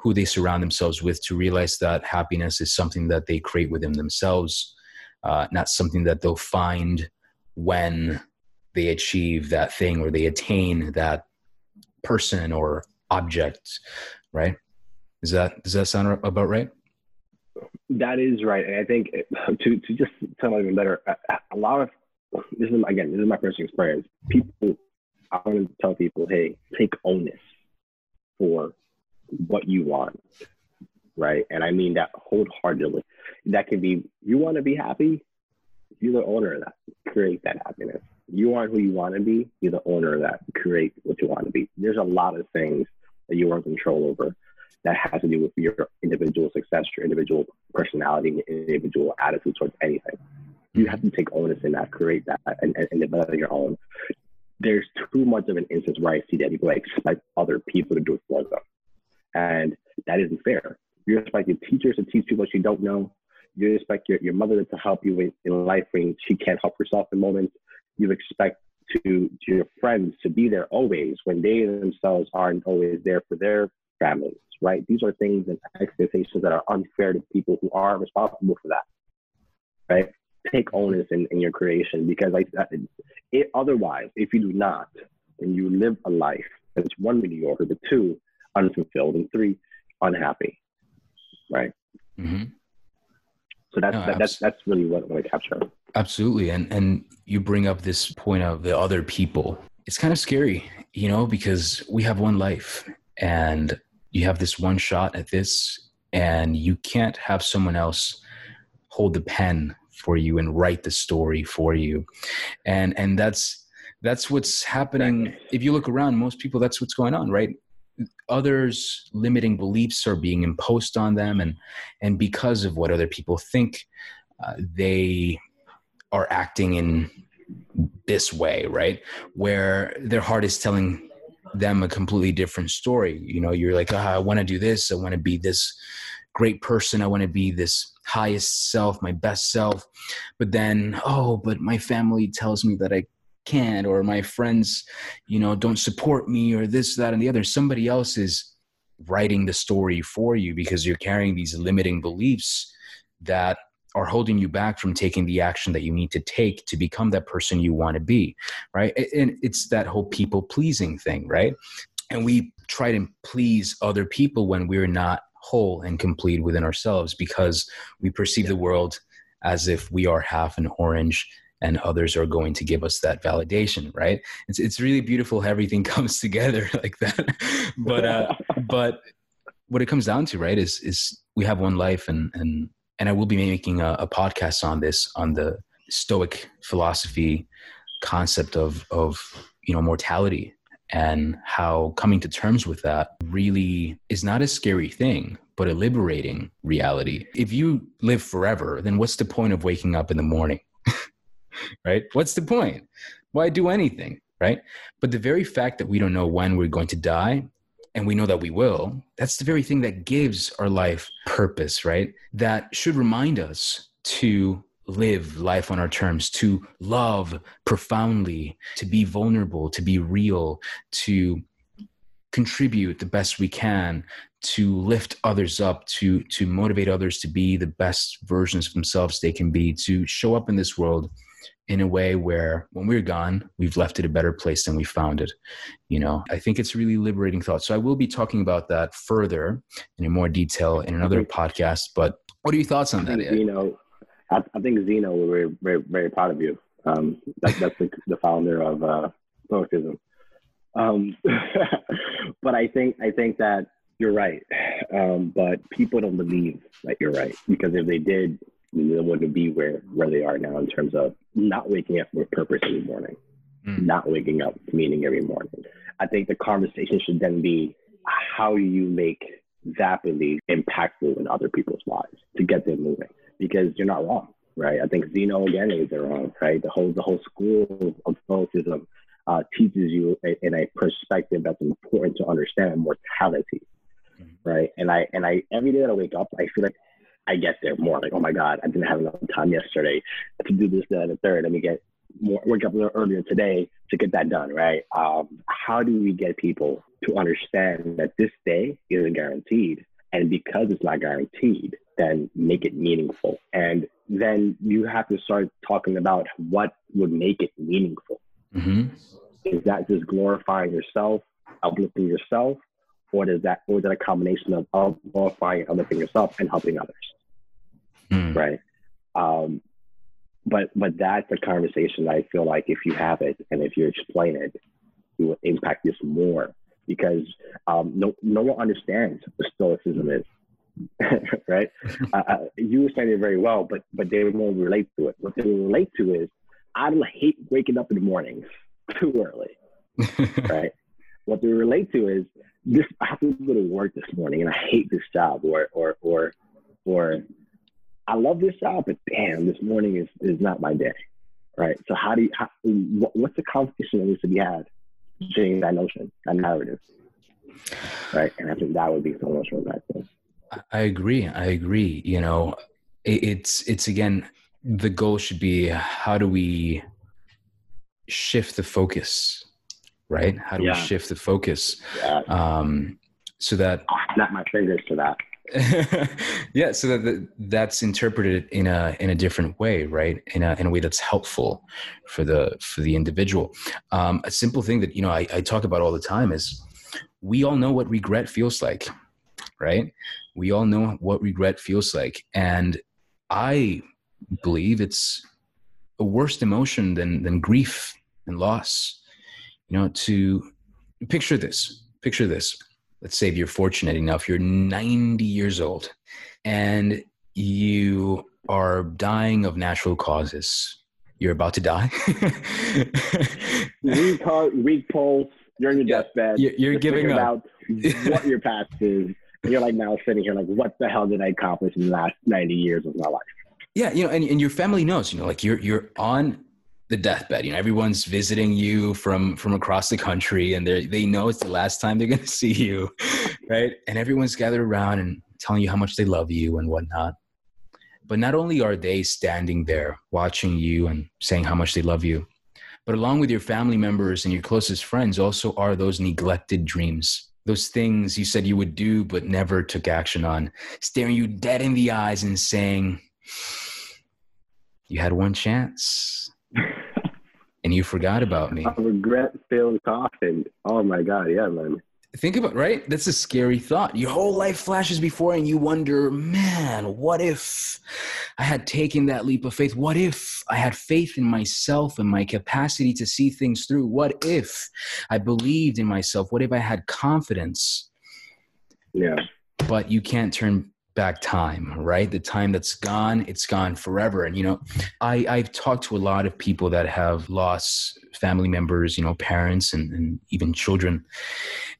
who they surround themselves with to realize that happiness is something that they create within themselves uh, not something that they'll find when they achieve that thing or they attain that person or object, right? Is that does that sound about right? That is right, and I think to to just tell even better, a, lot of this is again this is my personal experience. People, I want to tell people, hey, take onus for what you want, right? And I mean that wholeheartedly. That can be you want to be happy, you're the owner of that. Create that happiness you aren't who you want to be. You're the owner of that. Create what you want to be. There's a lot of things that you are in control over that has to do with your individual success, your individual personality, your individual attitude towards anything. You have to take onus in that, create that, and, and, and develop your own. There's too much of an instance where I see that people expect other people to do it for them. And that isn't fair. You expect your teachers to teach what you don't know. You expect your, your mother to help you in life when she can't help herself in moments you expect to, to your friends to be there always when they themselves aren't always there for their families, right? These are things and expectations that are unfair to people who are responsible for that, right? Take onus in, in your creation because like it, otherwise, if you do not, then you live a life that's one mediocre, but two unfulfilled, and three unhappy, right? Mm-hmm. So that's no, that, that's that's really what I want to capture. Absolutely. And and you bring up this point of the other people. It's kind of scary, you know, because we have one life and you have this one shot at this and you can't have someone else hold the pen for you and write the story for you and and that's that's what's happening if you look around most people that's what's going on right others limiting beliefs are being imposed on them and and because of what other people think uh, they are acting in this way right? Where their heart is telling them a completely different story. You know you're like oh, i want to do this i want to be this great person i want to be this highest self my best self. But then oh but my family tells me that i can't or my friends you know don't support me or this that and the other. Somebody else is writing the story for you because you're carrying these limiting beliefs that are holding you back from taking the action that you need to take to become that person you want to be right? And it's that whole people pleasing thing right? And we try to please other people when we're not whole and complete within ourselves because we perceive the world as if we are half an orange and others are going to give us that validation right? It's it's really beautiful how everything comes together like that. But uh but what it comes down to right is is we have one life and and and I will be making a, a podcast on this on the stoic philosophy concept of of you know mortality and how coming to terms with that really is not a scary thing but a liberating reality. If you live forever then what's the point of waking up in the morning right? What's the point? Why do anything, right? But the very fact that we don't know when we're going to die and we know that we will, that's the very thing that gives our life purpose, right? That should remind us to live life on our terms, to love profoundly, to be vulnerable, to be real, to contribute the best we can to lift others up to to motivate others to be the best versions of themselves they can be to show up in this world in a way where when we're gone we've left it a better place than we found it you know? I think it's really liberating thought so i will be talking about that further in more detail in another podcast but what are your thoughts on that you know I, I, think zeno we're very very proud of you. Um, that, that's the, the, founder of uh, stoicism. Um, but i think i think that you're right. Um, but people don't believe that you're right because if they did they wouldn't be where where they are now in terms of not waking up with purpose every morning, mm. not waking up meaning every morning. I think the conversation should then be how do you make that belief impactful in other people's lives to get them moving? Because you're not wrong, right? I think Zeno again is wrong, right? The whole the whole school of Stoicism uh, teaches you in a perspective that's important to understand mortality, mm. right? And I and I every day that I wake up, I feel like I get there more like, oh my God, I didn't have enough time yesterday to do this, that, and the third. Let me get more, wake up a little earlier today to get that done, right? Um, how do we get people to understand that this day isn't guaranteed? And because it's not guaranteed, then make it meaningful. And then you have to start talking about what would make it meaningful. Mm-hmm. Is that just glorifying yourself, uplifting yourself, or is that or is that a combination of, of glorifying uplifting yourself and helping others? Mm. Right. Um, but but that's a conversation that I feel like if you have it and if you explain it, it will impact this more because um, no no one understands what stoicism is. right? uh, uh, you saying it very well, but but they won't relate to it. What they relate to is I hate waking up in the mornings too early. right? What they relate to is this I have to go to work this morning and I hate this job or or or or I love this job, but damn, this morning is is not my day. Right. So how do you how, what's the conversation that needs to be had changing that notion, that narrative? Right. And I think that would be so much more impactful. I agree. I agree. You know, it, it's it's again the goal should be how do we shift the focus right? How do yeah. we shift the focus? Yeah. Um, so that snap my fingers to that. yeah, so that that's interpreted in a in a different way, right? In a in a way that's helpful for the for the individual. Um, a simple thing that you know I, I talk about all the time is we all know what regret feels like, right? We all know what regret feels like, and I believe it's a worse emotion than than grief and loss you know to picture this picture this let's say if you're fortunate enough you're 90 years old and you are dying of natural causes. You're about to die. weak, heart, weak pulse. You're in your Yeah, deathbed. You're, you're giving up. about what your past is. And you're like now sitting here like, what the hell did I accomplish in the last 90 years of my life? Yeah, you know, and, and your family knows, you know, like you're you're on the deathbed. You know, everyone's visiting you from from across the country, and they they know it's the last time they're going to see you, right? And everyone's gathered around and telling you how much they love you and whatnot. But not only are they standing there watching you and saying how much they love you, but along with your family members and your closest friends, also are those neglected dreams. Those things you said you would do but never took action on, staring you dead in the eyes and saying, You had one chance and you forgot about me. A regret filled coffin. Oh my God. Yeah, man. Think about right? That's a scary thought. Your whole life flashes before and you wonder, man, what if I had taken that leap of faith? What if I had faith in myself and my capacity to see things through? What if I believed in myself? What if I had confidence? Yeah. But you can't turn back time, right? The time that's gone, it's gone forever. And you know, I, I've talked to a lot of people that have lost family members, you know, parents and, and even children.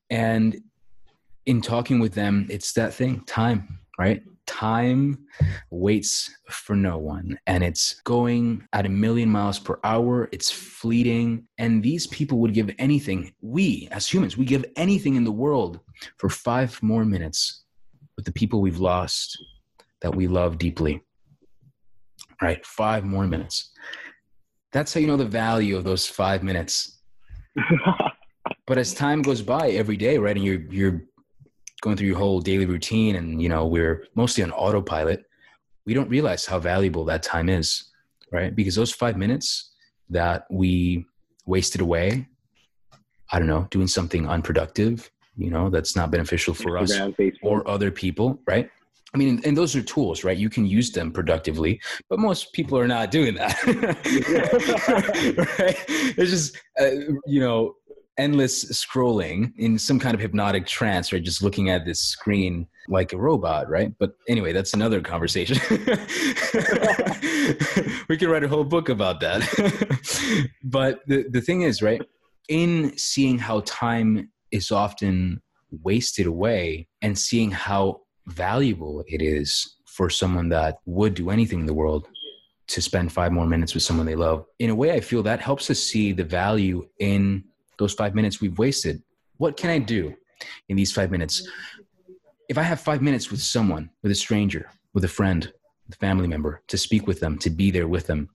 And in talking with them, it's that thing, time, right? Time waits for no one and it's going at a million miles per hour. It's fleeting. And these people would give anything, we as humans, we give anything in the world for five more minutes with the people we've lost that we love deeply. Right? Five more minutes. That's how you know the value of those five minutes. But as time goes by every day, right, and you're you're going through your whole daily routine, and you know we're mostly on autopilot, we don't realize how valuable that time is, right? Because those five minutes that we wasted away, I don't know, doing something unproductive, you know, that's not beneficial for us or other people, right? I mean, and those are tools, right? You can use them productively, but most people are not doing that. right? It's just, uh, you know, endless scrolling in some kind of hypnotic trance, right? Just looking at this screen like a robot, right? But anyway, that's another conversation. we could write a whole book about that. but the, the thing is, right? In seeing how time is often wasted away and seeing how valuable it is for someone that would do anything in the world to spend five more minutes with someone they love. In a way, I feel that helps us see the value in those five minutes we've wasted. What can I do in these five minutes? If I have five minutes with someone, with a stranger, with a friend, with a family member, to speak with them, to be there with them,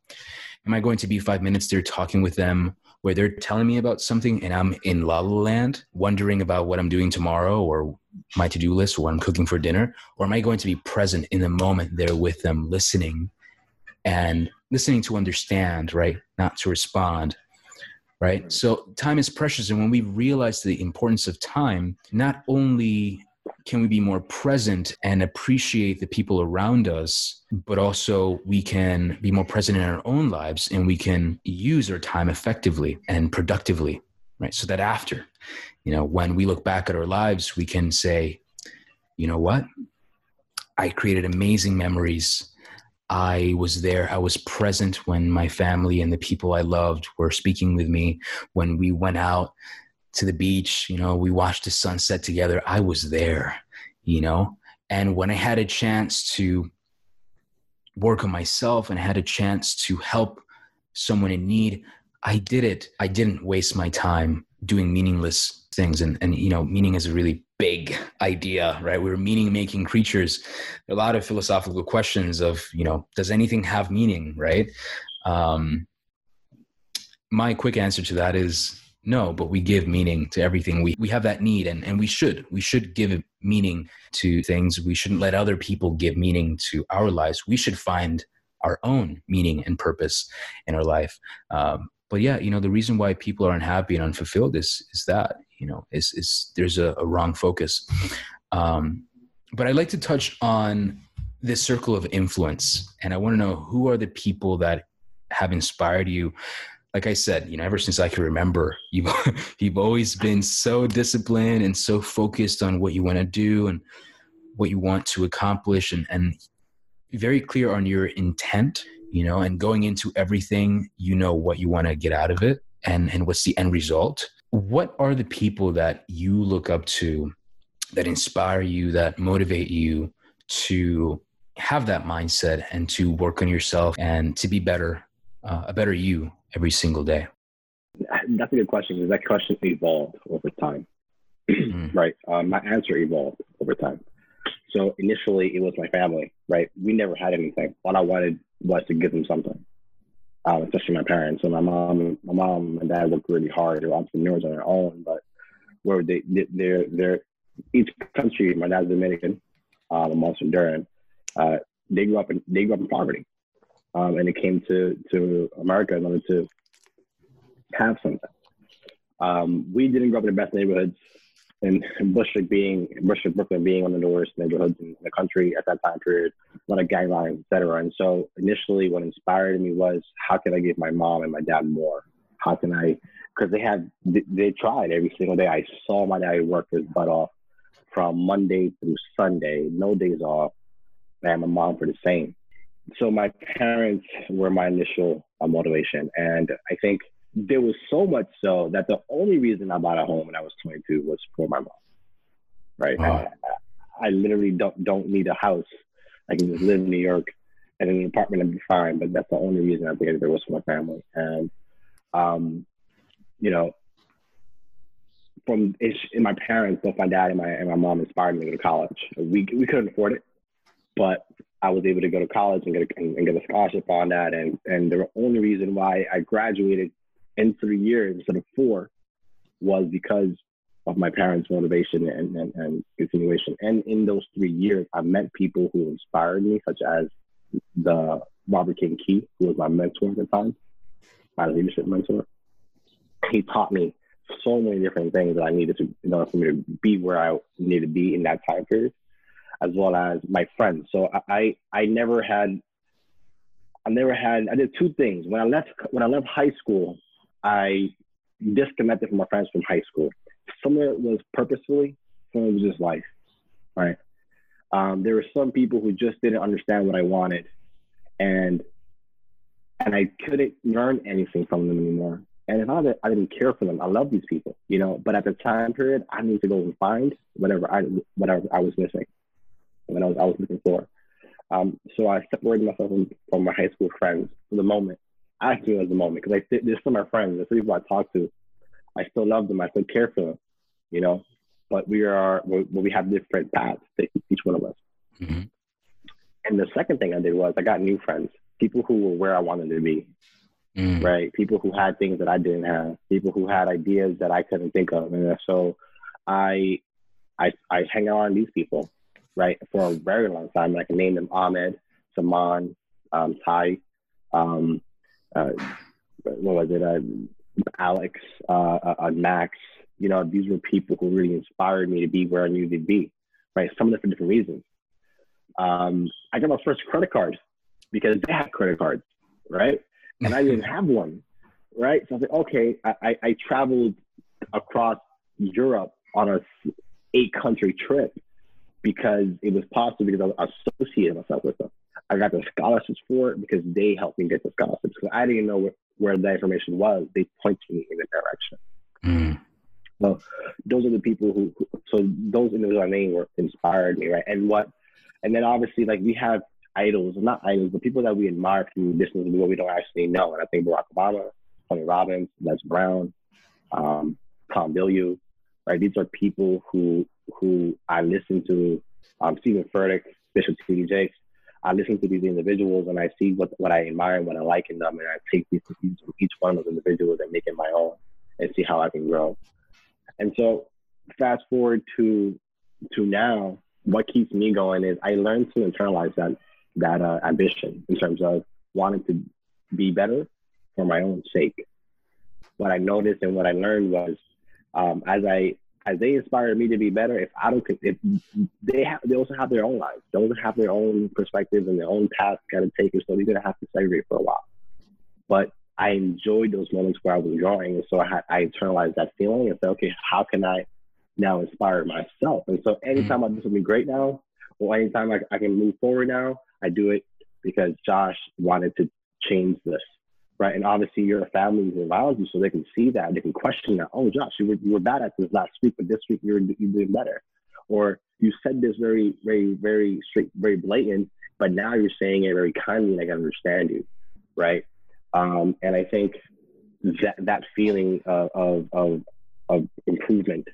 am I going to be five minutes there talking with them where they're telling me about something and I'm in la la land, wondering about what I'm doing tomorrow or my to do list or what I'm cooking for dinner? Or am I going to be present in the moment there with them, listening and listening to understand, right? Not to respond, right? So time is precious. And when we realize the importance of time, not only can we be more present and appreciate the people around us, but also we can be more present in our own lives and we can use our time effectively and productively, right? So that after, you know, when we look back at our lives, we can say, you know what? I created amazing memories. I was there. I was present when my family and the people I loved were speaking with me. When we went out to the beach, you know, we watched the sunset together. I was there, you know. And when I had a chance to work on myself and had a chance to help someone in need, I did it. I didn't waste my time doing meaningless things. And, and you know, meaning is a really big idea, right? We're meaning making creatures. A lot of philosophical questions of, you know, does anything have meaning, right? Um, my quick answer to that is no, but we give meaning to everything. We, we have that need and, and we should. We should give meaning to things. We shouldn't let other people give meaning to our lives. We should find our own meaning and purpose in our life. Um, but yeah, you know, the reason why people are unhappy and unfulfilled is is that, you know, is is there's a, a wrong focus. Um, but I'd like to touch on this circle of influence. And I want to know who are the people that have inspired you like I said, you know, ever since I can remember, you've you've always been so disciplined and so focused on what you want to do, and what you want to accomplish and, and very clear on your intent, you know, and going into everything, you know what you want to get out of it and, and what's the end result. What are the people that you look up to that inspire you, that motivate you to have that mindset and to work on yourself and to be better, uh, a better you every single day? That's a good question because that question evolved over time, mm. right? Um, my answer evolved over time. So initially, it was my family, right? We never had anything. All I wanted was to give them something, um, especially my parents. So my mom, my mom and dad worked really hard. They're entrepreneurs on their own, but where they, they're, they're each country. My dad's Dominican, um, I'm also Honduran. Uh, they grew up in they grew up in poverty, um, and it came to to America in order to have something. Um, we didn't grow up in the best neighborhoods, and Bushwick being Bushwick, Brooklyn being one of the worst neighborhoods in the country at that time period, a lot of gang violence, et cetera. And so initially, what inspired me was how can I give my mom and my dad more? How can I? Because they had they tried every single day. I saw my dad work his butt off from Monday through Sunday, no days off, and my mom for the same. So my parents were my initial uh, motivation, and I think there was so much so that the only reason I bought a home when I was 22 was for my mom. Right? I, I, literally don't don't need a house. I can just live in New York and in an apartment and be fine. But that's the only reason I think there was for my family. And um, you know, from in my parents, both my dad and my and my mom inspired me to go to college. We we couldn't afford it, but I was able to go to college and get a, and get a scholarship on that. And and the only reason why I graduated in three years instead of four was because of my parents' motivation and, and, and continuation. And in those three years, I met people who inspired me, such as the Robert King Key, who was my mentor at the time, my leadership mentor. He taught me so many different things that I needed to, order for me to be where I needed to be in that time period, as well as my friends. So I, I never had, I never had, I did two things. When I left, when I left high school, I disconnected from my friends from high school. Some of it was purposefully, some of it was just life, right? Um, there were some people who just didn't understand what I wanted, and and I couldn't learn anything from them anymore. And it's not I didn't care for them. I love these people, you know. But at the time period, I need to go and find whatever I whatever I was missing, when I was I was looking for. Um, so I separated myself from, from my high school friends for the moment. I actually, as the moment because I they're still my friends. They're people I talk to. I still love them. I still care for them, you know. But we are we have different paths, each one of us. Mm-hmm. And the second thing I did was I got new friends, people who were where I wanted to be mm. right? People who had things that I didn't have, people who had ideas that I couldn't think of, and so I, I, I hang out with these people, right, for a very long time. And I can name them Ahmed, Saman, um, Ty, um, uh, what was it, uh, Alex, uh, uh, uh, Max. You know, these were people who really inspired me to be where I needed to be, right? Some of them for different reasons. Um, I got my first credit card because they had credit cards, right? and I didn't have one, right? So I was like, okay, I, I, I traveled across Europe on a eight country trip because it was possible because I associated myself with them. I got the scholarships for it because they helped me get the scholarships. Because I didn't know where, where the information was. They pointed me in the direction. Mm. So those are the people who, who so those individuals I named were inspired me, right? And what, and then obviously like we have idols, not idols, but people that we admire from distance what we don't actually know. And I think Barack Obama, Tony Robbins, Les Brown, um, Tom Bilyeu, right? These are people who who I listen to. Um, Steven Furtick, Bishop T.D. Jakes. I listen to these individuals and I see what, what I admire and what I like in them, and I take these from each one of those individuals and make it my own and see how I can grow. And so, fast forward to to now, what keeps me going is I learned to internalize that that uh, ambition in terms of wanting to be better for my own sake. What I noticed and what I learned was um, as I as they inspired me to be better, if I don't, if they have, they also have their own lives. They also have their own perspectives and their own paths got to take, and so they're gonna have to segregate for a while. But I enjoyed those moments where I was drawing, and so I, I internalized that feeling and said, okay, how can I now inspire myself? And so anytime mm-hmm. I do something great now, or anytime I, I can move forward now, I do it because Josh wanted to change this, right? And obviously, your family is around you, so they can see that, they can question that. Oh, Josh, you were you were bad at this last week, but this week you're you're doing better. Or you said this very, very, very straight, very blatant, but now you're saying it very kindly, and I can understand you, right? Um, and I think that that feeling of, of, of, of improvement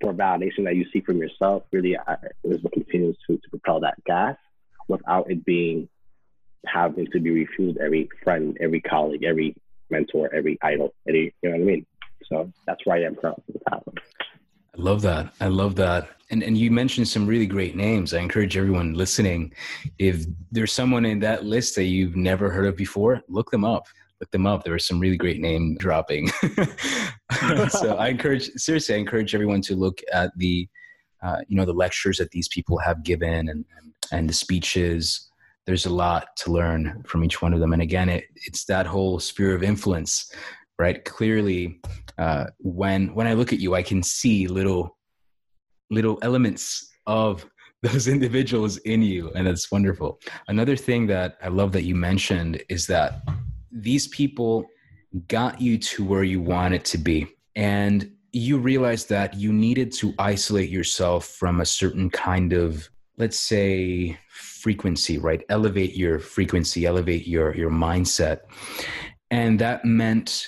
for validation that you see from yourself really uh, is what continues to, to propel that gas without it being having to be refused every friend, every colleague, every mentor, every idol, every, you know what I mean? So that's where I am currently. I love that. I love that. And and you mentioned some really great names. I encourage everyone listening, if there's someone in that list that you've never heard of before, look them up. Look them up. There are some really great name dropping. so I encourage seriously, I encourage everyone to look at the uh, you know the lectures that these people have given and and the speeches. There's a lot to learn from each one of them. And again, it, it's that whole sphere of influence right clearly uh, when when i look at you i can see little little elements of those individuals in you and that's wonderful another thing that i love that you mentioned is that these people got you to where you wanted to be and you realized that you needed to isolate yourself from a certain kind of let's say frequency right? Elevate your frequency elevate your your mindset. And that meant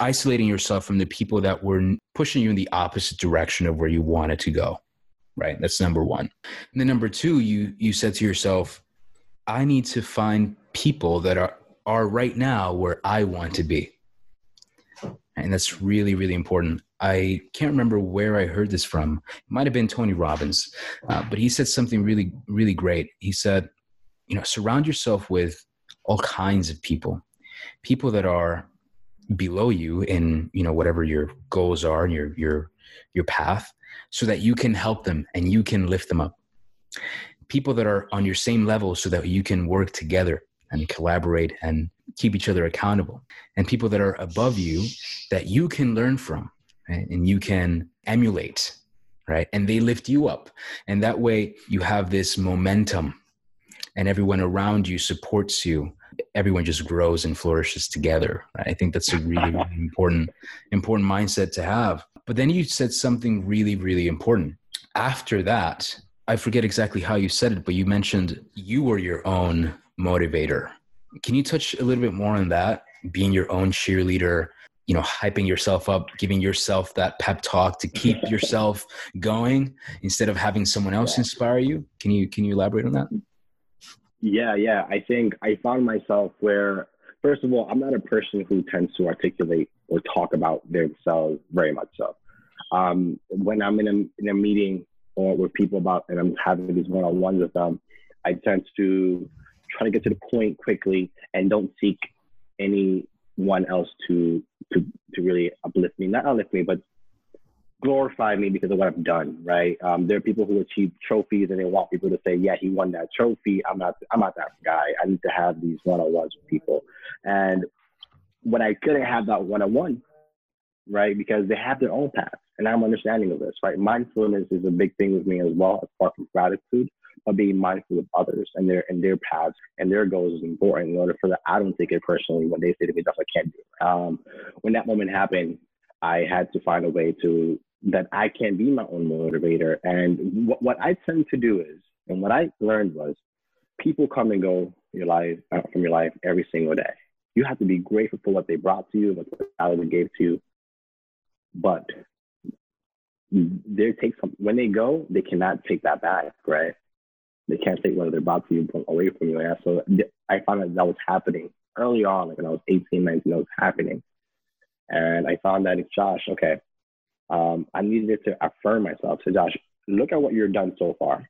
isolating yourself from the people that were pushing you in the opposite direction of where you wanted to go right? That's number one. And then number two you you said to yourself i need to find people that are are right now where i want to be. And that's really really important i can't remember where i heard this from. It might have been tony robbins uh, but he said something really really great. He said you know surround yourself with all kinds of people people that are below you in you know whatever your goals are and your your your path so that you can help them and you can lift them up. People that are on your same level so that you can work together and collaborate and keep each other accountable. And people that are above you that you can learn from right? and you can emulate right and they lift you up and that way you have this momentum and everyone around you supports you everyone just grows and flourishes together. Right? I think that's a really, really important important mindset to have. But then you said something really, really important. After that, I forget exactly how you said it, but you mentioned you were your own motivator. Can you touch a little bit more on that? Being your own cheerleader, you know, hyping yourself up, giving yourself that pep talk to keep yourself going instead of having someone else inspire you. Can you can you elaborate on that? Yeah, yeah. I think I found myself where, first of all, I'm not a person who tends to articulate or talk about themselves very much so. Um, when I'm in a, in a meeting or with people about, and I'm having these one on ones with them, I tend to try to get to the point quickly and don't seek anyone else to to to really uplift me, not uplift me, but glorify me because of what I've done, right? Um, there are people who achieve trophies and they want people to say, "Yeah, he won that trophy." I'm not. I'm not that guy. I need to have these one-on-ones with people, and when I couldn't have that one-on-one, right? Because they have their own path, and I'm understanding of this, right? Mindfulness is a big thing with me as well, apart from gratitude. But being mindful of others and their and their paths and their goals is important in order for that I don't take it personally when they say to me stuff I can't do. Um, when that moment happened, I had to find a way to that I can be my own motivator. And what, what I tend to do is, and what I learned was, people come and go your life uh, from your life every single day. You have to be grateful for what they brought to you, what they gave to you. But they take some when they go, they cannot take that back, right? They can't take one of their you away from you. Yeah? So I found that that was happening early on, like when I was 18, 19, that was happening. And I found that it's Josh, okay, um, I needed to affirm myself. So Josh, look at what you've done so far,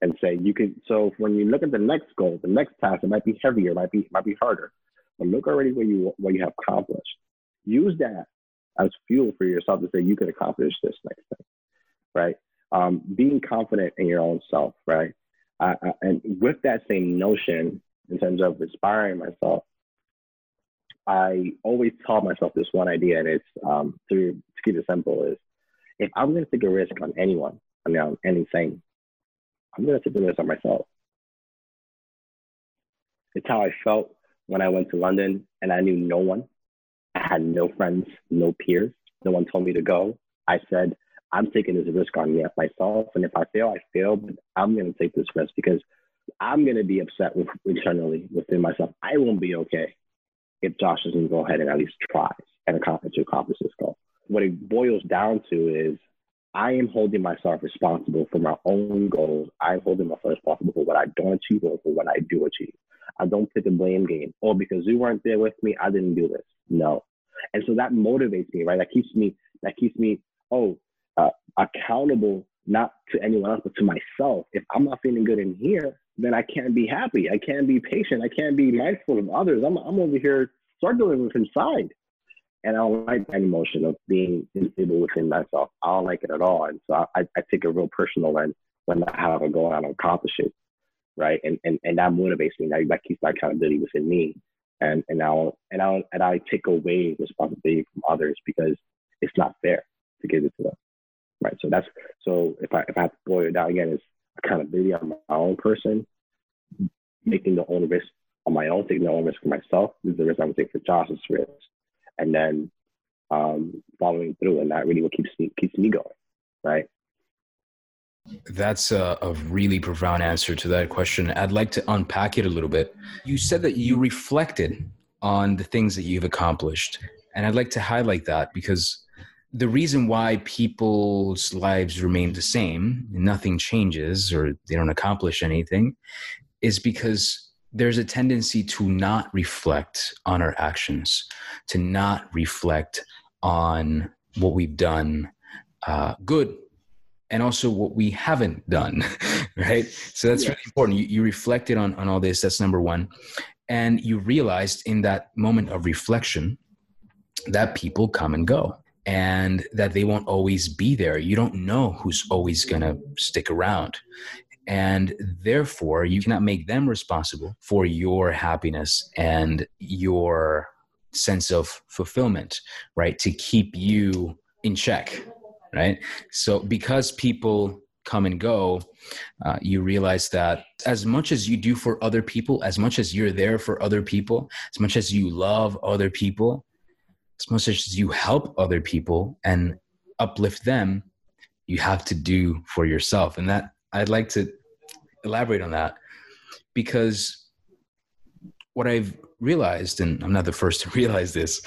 and say you can. So when you look at the next goal, the next task, it might be heavier, might be might be harder, but look already what you what you have accomplished. Use that as fuel for yourself to say you can accomplish this next thing, right? Um, being confident in your own self, right? Uh, and with that same notion, in terms of inspiring myself, I always taught myself this one idea, and it's um, to, to keep it simple: is if I'm going to take a risk on anyone, I mean, on anything, I'm going to take the risk on myself. It's how I felt when I went to London and I knew no one. I had no friends, no peers. No one told me to go. I said, I'm taking this risk on me myself. And if I fail, I fail, but I'm going to take this risk because I'm going to be upset with internally within myself. I won't be okay if Josh doesn't go ahead and at least try and accomplish to accomplish this goal. What it boils down to is I am holding myself responsible for my own goals. I'm holding myself responsible for what I don't achieve or for what I do achieve. I don't play the blame game. Oh, because you weren't there with me, I didn't do this. No. And so that motivates me, right? That keeps me, that keeps me, oh, uh, accountable not to anyone else, but to myself. If I'm not feeling good in here, then I can't be happy. I can't be patient. I can't be mindful of others. I'm, I'm over here struggling with inside. And I don't like that emotion of being unstable within myself. I don't like it at all. And so I, I take a real personal lens when I have a goal and I accomplish it. Right. And, and, and that motivates me. That, that keeps that accountability within me. And, and now, and I, and I take away responsibility from others because it's not fair to give it to them. Right. So that's, so if I, if I have to boil it down again, it's accountability on my own person, making the own risk on my own, taking the own risk for myself. This is the risk I would take for Josh's risk, and then um, following through, and that really what keeps me keeps me going, right? That's a, a, really profound answer to that question. I'd like to unpack it a little bit. You said that you reflected on the things that you've accomplished, and I'd like to highlight that because the reason why people's lives remain the same, nothing changes or they don't accomplish anything, is because there's a tendency to not reflect on our actions, to not reflect on what we've done uh, good and also what we haven't done, right? So that's yeah. really important. You, you reflected on, on all this. That's number one. And you realized in that moment of reflection that people come and go and that they won't always be there. You don't know who's always going to stick around. And therefore, you cannot make them responsible for your happiness and your sense of fulfillment, right? To keep you in check, right? So, because people come and go, uh, you realize that as much as you do for other people, as much as you're there for other people, as much as you love other people, much as you help other people and uplift them, you have to do for yourself. And that I'd like to elaborate on that because what I've realized, and I'm not the first to realize this,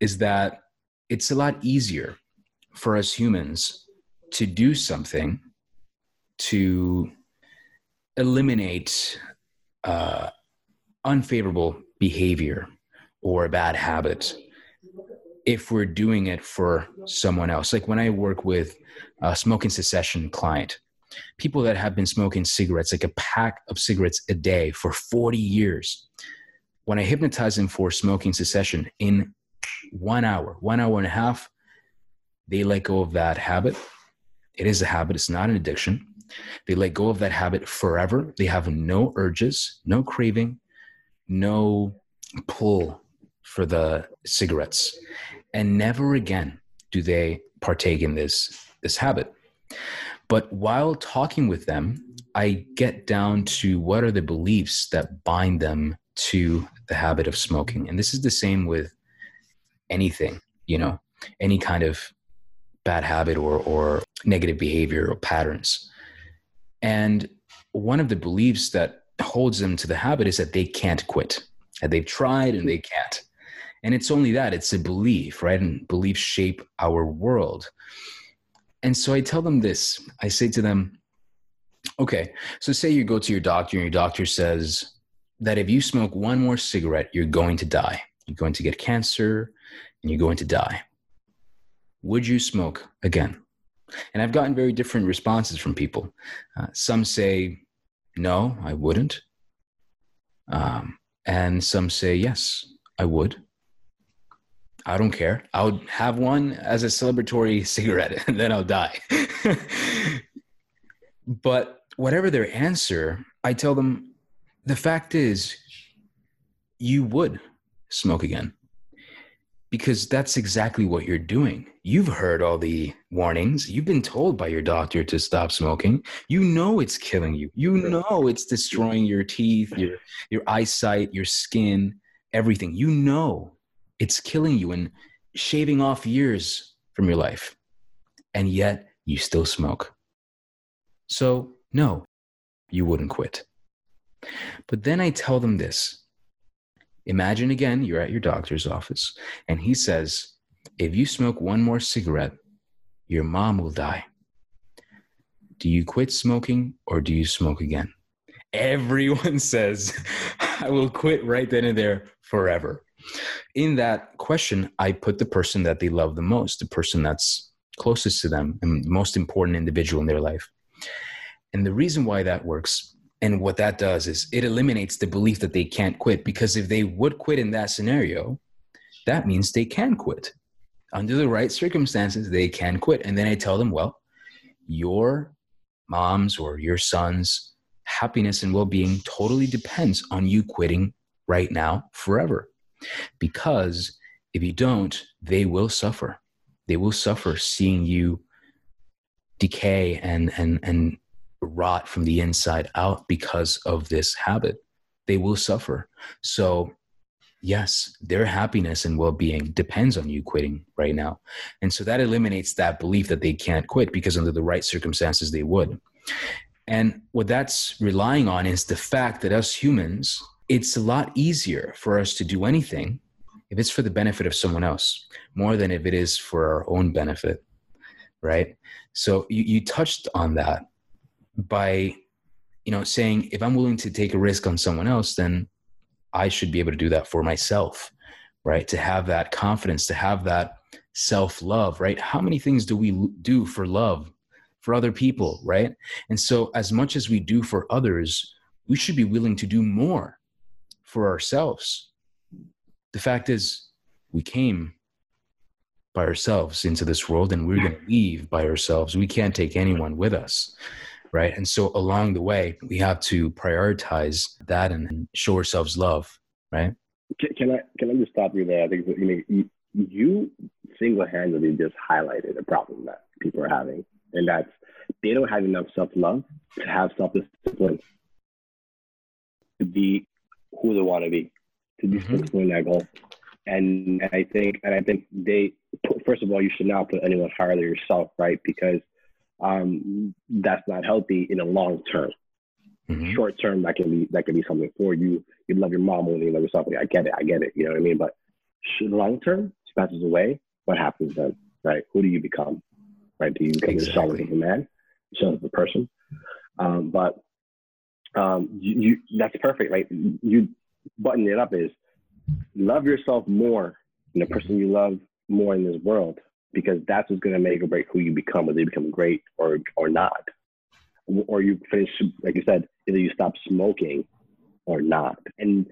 is that it's a lot easier for us humans to do something to eliminate uh, unfavorable behavior or a bad habit if we're doing it for someone else. Like when I work with a smoking cessation client, people that have been smoking cigarettes, like a pack of cigarettes a day for 40 years, when I hypnotize them for smoking cessation in one hour, one hour and a half, they let go of that habit. It is a habit, it's not an addiction. They let go of that habit forever. They have no urges, no craving, no pull for the cigarettes and never again do they partake in this this habit. But while talking with them i get down to what are the beliefs that bind them to the habit of smoking. And this is the same with anything you know any kind of bad habit or or negative behavior or patterns. And one of the beliefs that holds them to the habit is that they can't quit that they've tried and they can't and it's only that, it's a belief, right? And beliefs shape our world. And so I tell them this I say to them, okay, so say you go to your doctor and your doctor says that if you smoke one more cigarette, you're going to die. You're going to get cancer and you're going to die. Would you smoke again? And I've gotten very different responses from people. Uh, some say, no, I wouldn't. Um, and some say, yes, I would. I don't care. I would have one as a celebratory cigarette and then I'll die. but whatever their answer, I tell them the fact is, you would smoke again. because that's exactly what you're doing. You've heard all the warnings. You've been told by your doctor to stop smoking. You know it's killing you. You know it's destroying your teeth, your your eyesight, your skin, everything. You know it's killing you and shaving off years from your life. And yet you still smoke. So, no, you wouldn't quit. But then I tell them this Imagine again, you're at your doctor's office, and he says, If you smoke one more cigarette, your mom will die. Do you quit smoking or do you smoke again? Everyone says, I will quit right then and there forever. In that question, I put the person that they love the most, the person that's closest to them and the most important individual in their life. And the reason why that works and what that does is it eliminates the belief that they can't quit because if they would quit in that scenario, that means they can quit. Under the right circumstances, they can quit. And then I tell them, well, your mom's or your son's happiness and well being totally depends on you quitting right now forever. Because if you don't, they will suffer. They will suffer seeing you decay and, and, and rot from the inside out because of this habit. They will suffer. So, yes, their happiness and well being depends on you quitting right now. And so that eliminates that belief that they can't quit because under the right circumstances, they would. And what that's relying on is the fact that us humans, it's a lot easier for us to do anything if it's for the benefit of someone else more than if it is for our own benefit. Right. So you, you touched on that by you know saying if i'm willing to take a risk on someone else then i should be able to do that for myself right to have that confidence to have that self love right how many things do we do for love for other people right and so as much as we do for others we should be willing to do more for ourselves the fact is we came by ourselves into this world and we're going to leave by ourselves we can't take anyone with us right? And so along the way, we have to prioritize that and show ourselves love, right? Can, I can I just stop you there? I think you know, you, you single-handedly just highlighted a problem that people are having, and that's they don't have enough self-love to have self-discipline to be who they want to be, to be mm-hmm. successful in that goal. And I think, and I think they, first of all, you should not put anyone higher than yourself, right? Because um, that's not healthy in the long term. Mm-hmm. Short term, that can be that can be something for you. You love your mom more than you love yourself. I get it, I get it. You know what I mean? But long term, she passes away. What happens then? Right? Who do you become? Right? Do you become exactly. a shell of a man, of a person? Um, but um, you, you, that's perfect, right? You button it up is love yourself more than the person you love more in this world because that's what's going to make or break who you become, whether you become great or or not, or you finish like you said, either you stop smoking or not, and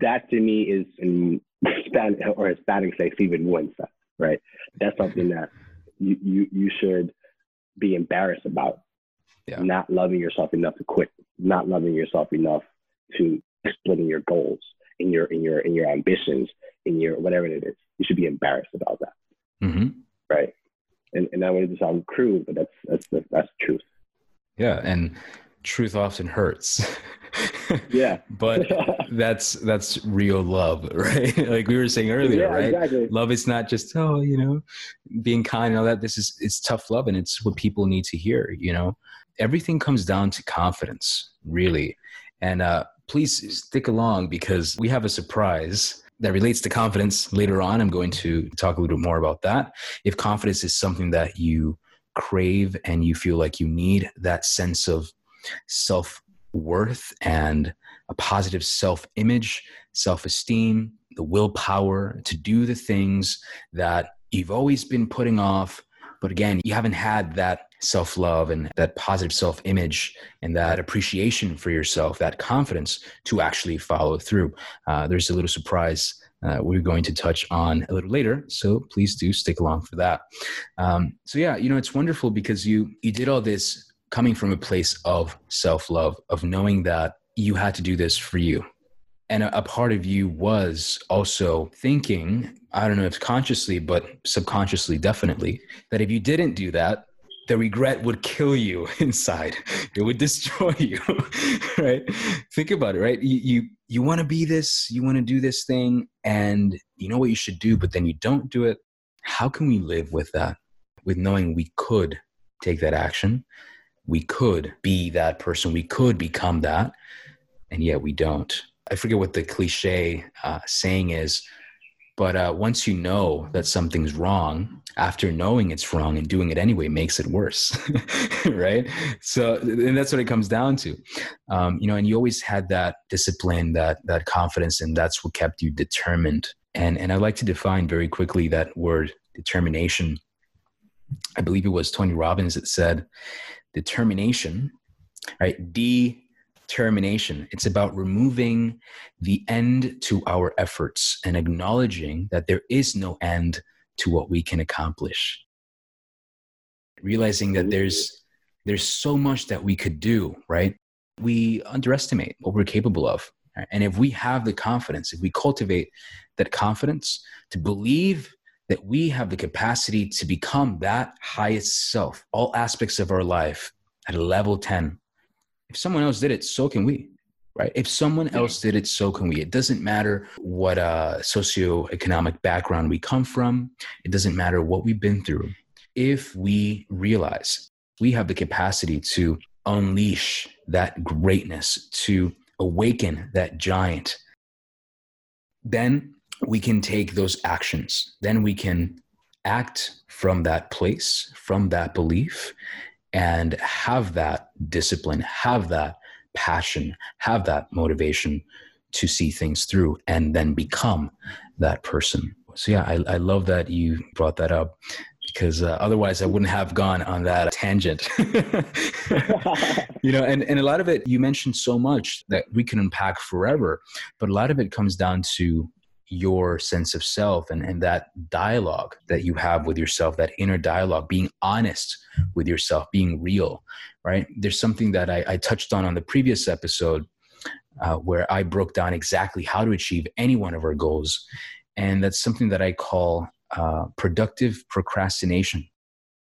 that to me is in Spanish or Hispanic say sinvergüenza, right? That's something that you you you should be embarrassed about. Yeah. Not loving yourself enough to quit, not loving yourself enough to splitting your goals in your in your in your ambitions in your whatever it is. You should be embarrassed about that. Mm-hmm right? And and I wanted to sound crude, but that's that's the that's the truth. Yeah, and truth often hurts. yeah, but that's that's real love, right? like we were saying earlier, yeah, right? Exactly. Love is not just oh, you know, being kind and all that. This is it's tough love, and it's what people need to hear. You know, everything comes down to confidence, really. And uh, please stick along because we have a surprise that relates to confidence later on. I'm going to talk a little bit more about that. If confidence is something that you crave and you feel like you need that sense of self worth and a positive self image, self esteem, the willpower to do the things that you've always been putting off. But again, you haven't had that self love and that positive self image and that appreciation for yourself, that confidence to actually follow through. Uh, there's a little surprise uh, we're going to touch on a little later. So please do stick along for that. Um, so yeah, you know, it's wonderful because you you did all this coming from a place of self love, of knowing that you had to do this for you. and a, a part of you was also thinking, I don't know if consciously, but subconsciously, definitely, that if you didn't do that, the regret would kill you inside. It would destroy you, right? Think about it, right? You you, you want to be this, you want to do this thing, and you know what you should do, but then you don't do it. How can we live with that? With knowing we could take that action, we could be that person, we could become that, and yet we don't. I forget what the cliche uh, saying is, but uh, once you know that something's wrong, after knowing it's wrong and doing it anyway makes it worse, right? So, and that's what it comes down to, um, you know. And you always had that discipline, that that confidence, and that's what kept you determined. And and I like to define very quickly that word determination. I believe it was Tony Robbins that said, "Determination, right? Determination. It's about removing the end to our efforts and acknowledging that there is no end to what we can accomplish. Realizing that there's there's so much that we could do, right? We underestimate what we're capable of. Right? And if we have the confidence, if we cultivate that confidence to believe that we have the capacity to become that highest self, all aspects of our life at a level 10, if someone else did it, so can we. Right. If someone else did it, so can we. It doesn't matter what uh, socioeconomic background we come from. It doesn't matter what we've been through. If we realize we have the capacity to unleash that greatness, to awaken that giant, then we can take those actions. Then we can act from that place, from that belief, and have that discipline, have that passion, have that motivation to see things through and then become that person. So, yeah, I, I love that you brought that up because uh, otherwise I wouldn't have gone on that tangent. you know, and, and a lot of it, you mentioned so much that we can unpack forever, but a lot of it comes down to your sense of self and, and that dialogue that you have with yourself, that inner dialogue, being honest with yourself, being real, right? There's something that I, I touched on on the previous episode uh, where I broke down exactly how to achieve any one of our goals. And that's something that I call uh, productive procrastination.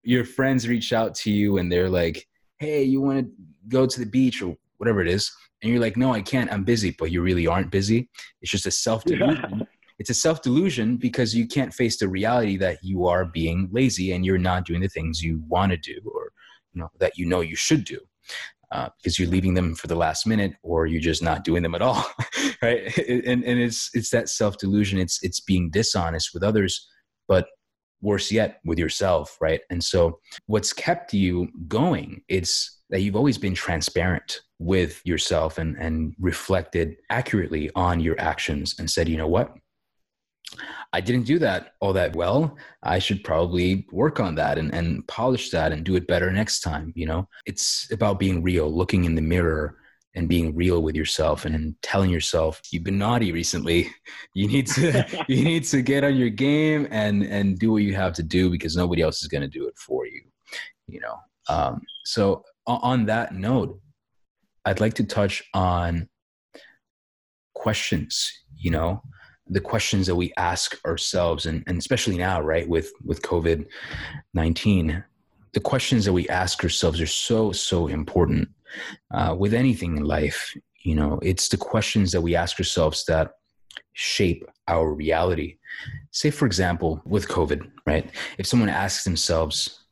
Your friends reach out to you and they're like, hey, you want to go to the beach or whatever it is and you're like no i can't. I'm busy but you really aren't busy. It's just a self delusion yeah. it's a self delusion because you can't face the reality that you are being lazy and you're not doing the things you want to do or you know that you know you should do uh, because you're leaving them for the last minute or you're just not doing them at all right? And and it's it's that self delusion it's it's being dishonest with others but worse yet with yourself right and so what's kept you going it's that you've always been transparent with yourself and, and reflected accurately on your actions and said, you know what? I didn't do that all that well. I should probably work on that and, and polish that and do it better next time. You know, it's about being real, looking in the mirror and being real with yourself and telling yourself you've been naughty recently. You need to you need to get on your game and and do what you have to do because nobody else is going to do it for you. You know. Um, so on that note, I'd like to touch on questions, you know, the questions that we ask ourselves and, and especially now, right, with with COVID 19, the questions that we ask ourselves are so, so important. Uh, with anything in life, you know, it's the questions that we ask ourselves that shape our reality. Say, for example, with COVID, right? If someone asks themselves,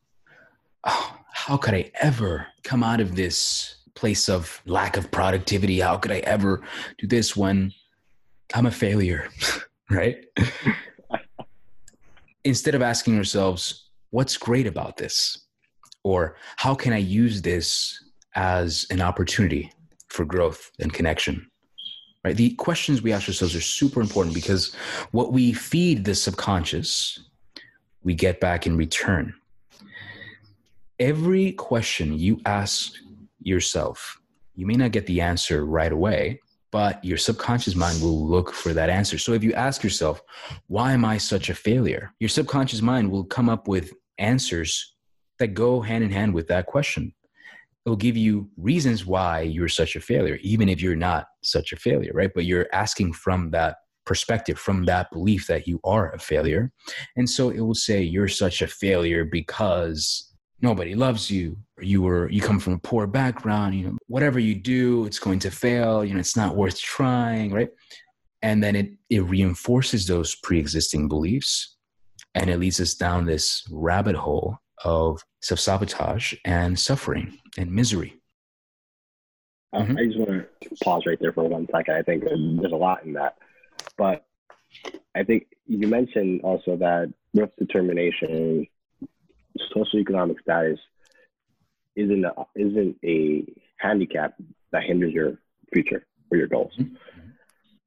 oh, how could I ever come out of this place of lack of productivity. How could I ever do this when I'm a failure? right? Instead of asking ourselves, what's great about this? Or how can I use this as an opportunity for growth and connection? Right? The questions we ask ourselves are super important because what we feed the subconscious, we get back in return. Every question you ask yourself. You may not get the answer right away, but your subconscious mind will look for that answer. So if you ask yourself, why am I such a failure? Your subconscious mind will come up with answers that go hand in hand with that question. It'll give you reasons why you're such a failure, even if you're not such a failure, right? But you're asking from that perspective, from that belief that you are a failure. And so it will say you're such a failure because nobody loves you or you were you come from a poor background you know whatever you do it's going to fail you know it's not worth trying right and then it it reinforces those pre-existing beliefs and it leads us down this rabbit hole of self-sabotage and suffering and misery mm-hmm. i just want to pause right there for one second i think there's a lot in that but i think you mentioned also that with determination socioeconomic status isn't a, isn't a handicap that hinders your future or your goals. Mm-hmm.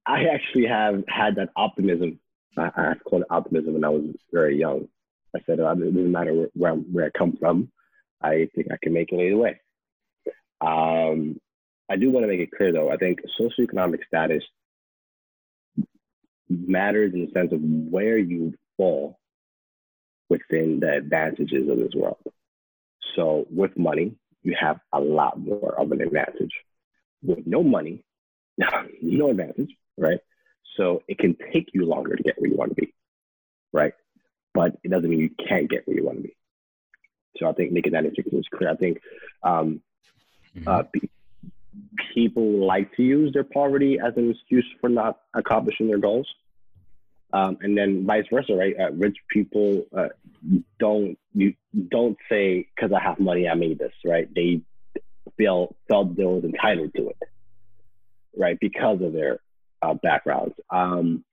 I actually have had that optimism. I, I called it optimism when I was very young. I said, oh, it doesn't matter where, where, I come from. I think I can make it either way. Um, I do want to make it clear, though. I think socioeconomic status matters in the sense of where you fall within the advantages of this world. So with money, you have a lot more of an advantage. With no money, no advantage, right? So it can take you longer to get where you want to be, right? But it doesn't mean you can't get where you want to be. So I think making that distinction is clear. I think um, mm-hmm. uh, people like to use their poverty as an excuse for not accomplishing their goals. Um, and then vice versa, right? Uh, rich people uh, don't you don't say because I have money I made this, right? They feel felt they was entitled to it, right? Because of their uh, backgrounds. Um,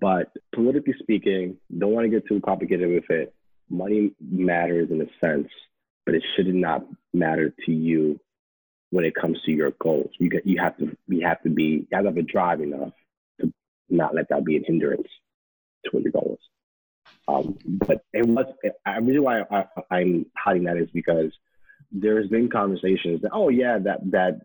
but politically speaking, don't want to get too complicated with it. Money matters in a sense, but it should not matter to you when it comes to your goals. You get you have to you have to be you have to have a drive enough to not let that be a hindrance to what your goal is. Um, but it was, I reason why I, I'm hiding that is because there's been conversations that, oh yeah, that, that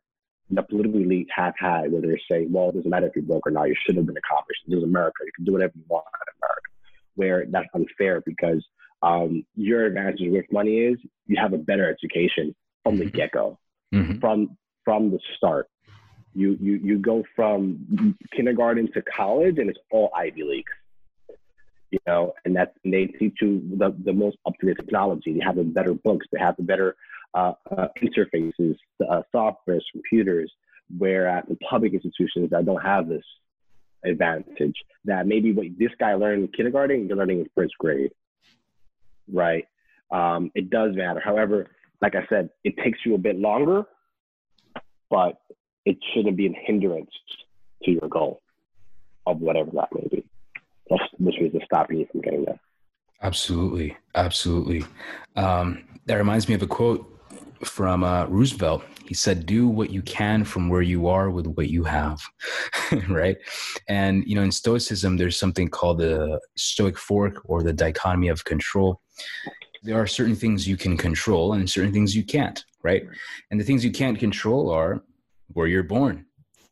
the political elite have had where they're saying, well, it doesn't matter if you're broke or not, you should have been accomplished. This is America. You can do whatever you want in America. Where that's unfair because um, your advantage with money is you have a better education from the mm-hmm. get go, mm-hmm. from from the start. You you you go from kindergarten to college, and it's all Ivy Leagues you know, and that's and they teach you the, the most up to date technology. They have the better books, they have the better uh, uh, interfaces, uh, softwares, computers. Whereas the public institutions that don't have this advantage, that maybe what this guy learned in kindergarten, you're learning in first grade, right? Um, it does matter. However, like I said, it takes you a bit longer, but it shouldn't be a hindrance to your goal of whatever that may be which was stopping you from getting there. Absolutely, absolutely. Um, that reminds me of a quote from uh, Roosevelt. He said, "Do what you can from where you are with what you have." right, and you know, in Stoicism, there's something called the Stoic fork or the dichotomy of control. There are certain things you can control and certain things you can't. Right, and the things you can't control are where you're born,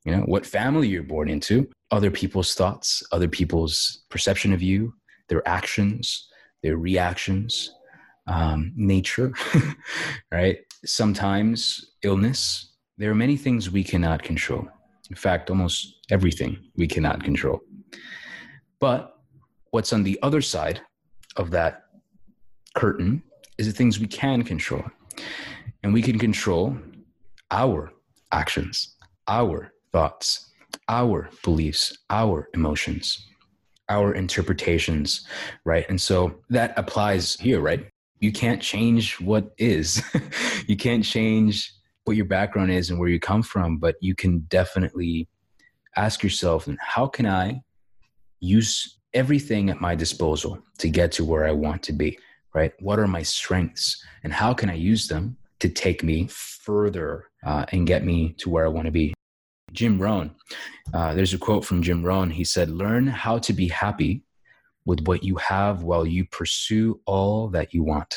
you know what family you're born into other people's thoughts other people's perception of you their actions their reactions um, nature right sometimes illness there are many things we cannot control in fact almost everything we cannot control but what's on the other side of that curtain is the things we can control and we can control our actions our thoughts, our beliefs, our emotions, our interpretations, right? And so that applies here, right? You can't change what is. you can't change what your background is and where you come from, but you can definitely ask yourself, and how can I use everything at my disposal to get to where I want to be, right? What are my strengths and how can I use them to take me further uh, and get me to where I want to be? Jim Rohn. Uh, there's a quote from Jim Rohn. He said, Learn how to be happy with what you have while you pursue all that you want.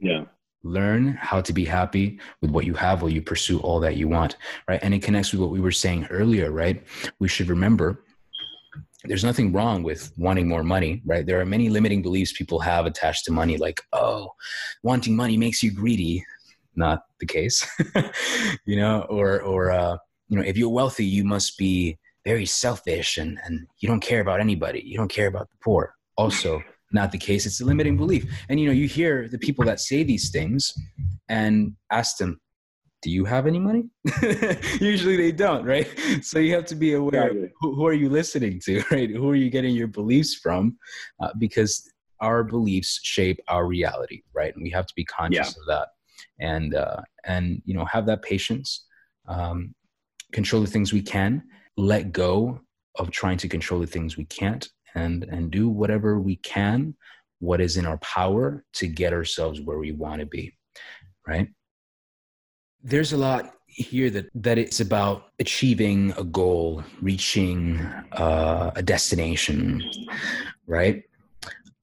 Yeah. Learn how to be happy with what you have while you pursue all that you want, right? And it connects with what we were saying earlier, right? We should remember there's nothing wrong with wanting more money, right? There are many limiting beliefs people have attached to money, like, oh, wanting money makes you greedy. not the case. you know, or or uh, you know, if you're wealthy, you must be very selfish and and you don't care about anybody. You don't care about the poor. Also, not the case. It's a limiting belief. And you know, you hear the people that say these things and ask them, do you have any money? Usually they don't, right? So you have to be aware exactly. who, who, are you listening to, right? Who are you getting your beliefs from? Uh, because our beliefs shape our reality, right? And we have to be conscious yeah. of that, and uh, and you know have that patience, um, control the things we can, let go of trying to control the things we can't, and and do whatever we can, what is in our power to get ourselves where we want to be, right? there's a lot here that that it's about achieving a goal reaching uh, a destination right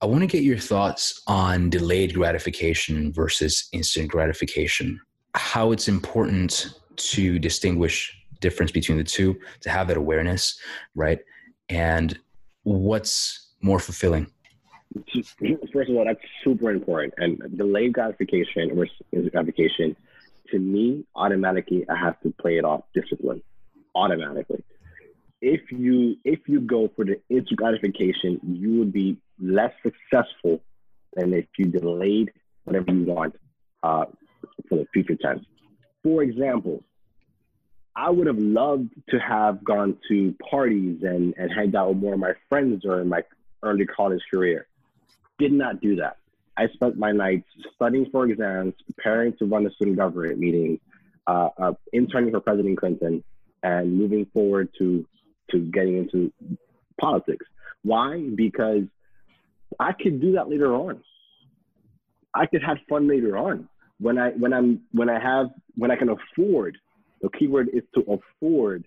i want to get your thoughts on delayed gratification versus instant gratification how it's important to distinguish difference between the two to have that awareness right and what's more fulfilling first of all that's super important and delayed gratification versus gratification to me, automatically I have to play it off discipline. Automatically. If you if you go for the instant gratification, you would be less successful than if you delayed whatever you want uh, for the future tense. For example, I would have loved to have gone to parties and, and hanged out with more of my friends during my early college career. Did not do that. I spent my nights studying for exams, preparing to run a student government meeting, uh, uh, interning for President Clinton, and moving forward to to getting into politics. Why? Because I could do that later on. I could have fun later on when I when I'm when I have when I can afford. The keyword is to afford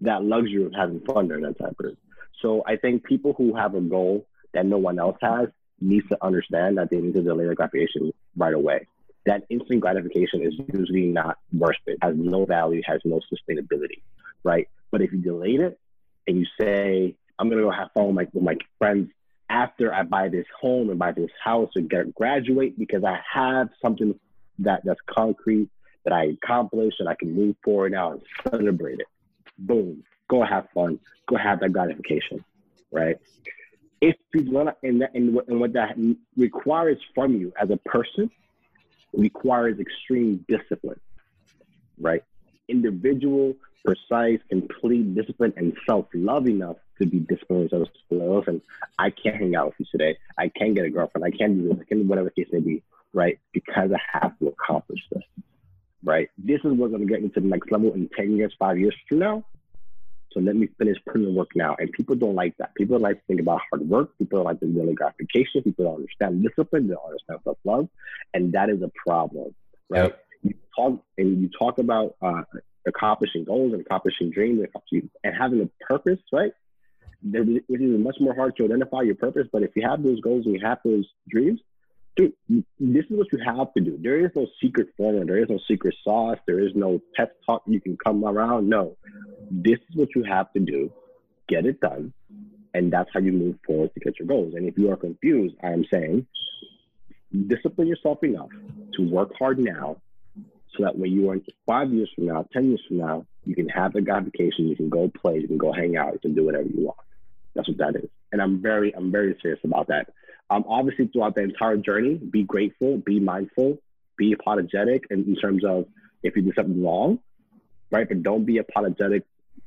that luxury of having fun during that time period. So I think people who have a goal that no one else has needs to understand that they need to delay their gratification right away. That instant gratification is usually not worth it, has no value, has no sustainability, right? But if you delayed it and you say, I'm gonna go have fun with my, with my friends after I buy this home and buy this house or get graduate because I have something that that's concrete that I accomplished and I can move forward now and celebrate it. Boom, go have fun, go have that gratification, right? if you want to, and, and, and what that requires from you as a person requires extreme discipline, right? Individual, precise, complete discipline, and self-love enough to be disciplined. So, listen, I can't hang out with you today. I can't get a girlfriend. I can't do this. I can't do whatever case may be, right? Because I have to accomplish this, right? This is what's going to get me to the next level in 10 years, five years from now. So let me finish putting the work now. And people don't like that. People like to think about hard work. People don't like the daily gratification. People don't understand discipline. They don't understand self love, and that is a problem, right? Yep. You talk and you talk about uh, accomplishing goals and accomplishing dreams and, accomplishing, and having a purpose, right? It is much more hard to identify your purpose. But if you have those goals and you have those dreams, dude, this is what you have to do. There is no secret formula. There is no secret sauce. There is no pep talk you can come around. No, this is what you have to do. Get it done, and that's how you move forward to get your goals. And if you are confused, I am saying discipline yourself enough to work hard now, so that when you are five years from now, ten years from now, you can have the gratification. You can go play. You can go hang out. You can do whatever you want. That's what that is. And I'm very, I'm very serious about that. Um, obviously, throughout the entire journey, be grateful, be mindful, be apologetic in, in terms of if you do something wrong, right? But don't be apologetic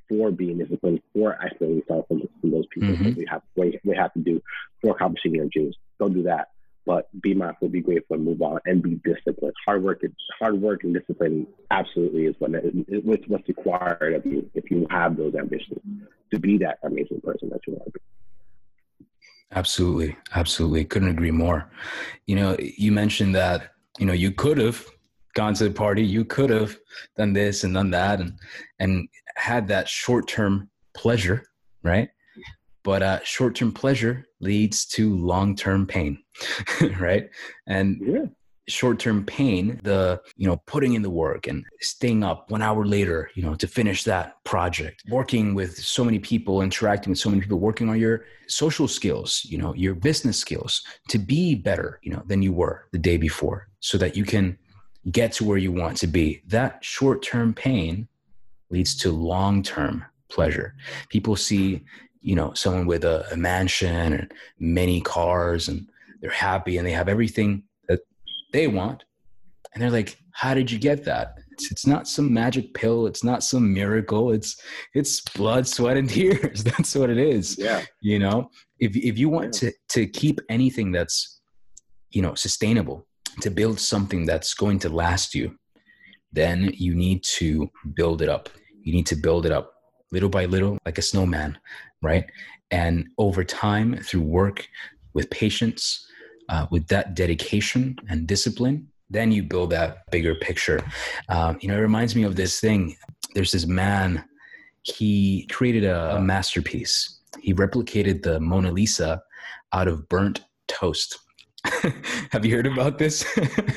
for being disciplined, for isolating yourself from, from those people mm-hmm. that we have, we, we have to do for accomplishing your dreams. Don't do that. But be mindful, be grateful, and move on, and be disciplined. Hard work, hard work, and discipline absolutely is what it's what's required of you if you have those ambitions to be that amazing person that you want to be. Absolutely. Absolutely. Couldn't agree more. You know, you mentioned that, you know, you could have gone to the party, you could have done this and done that and and had that short-term pleasure, right? But uh, short-term pleasure leads to long-term pain, right? And yeah short-term pain the you know putting in the work and staying up one hour later you know to finish that project working with so many people interacting with so many people working on your social skills you know your business skills to be better you know than you were the day before so that you can get to where you want to be. That short term pain leads to long term pleasure. People see, you know, someone with a, a mansion and many cars and they're happy and they have everything they want. And they're like, how did you get that? It's, it's not some magic pill. It's not some miracle. It's it's blood, sweat, and tears. That's what it is. Yeah. You know, if if you want yeah. to to keep anything that's you know sustainable, to build something that's going to last you, then you need to build it up. You need to build it up little by little, like a snowman, right? And over time, through work, with patience, uh, with that dedication and discipline, then you build that bigger picture. Um, you know, it reminds me of this thing. There's this man, he created a, a masterpiece. He replicated the Mona Lisa out of burnt toast. have you heard about this?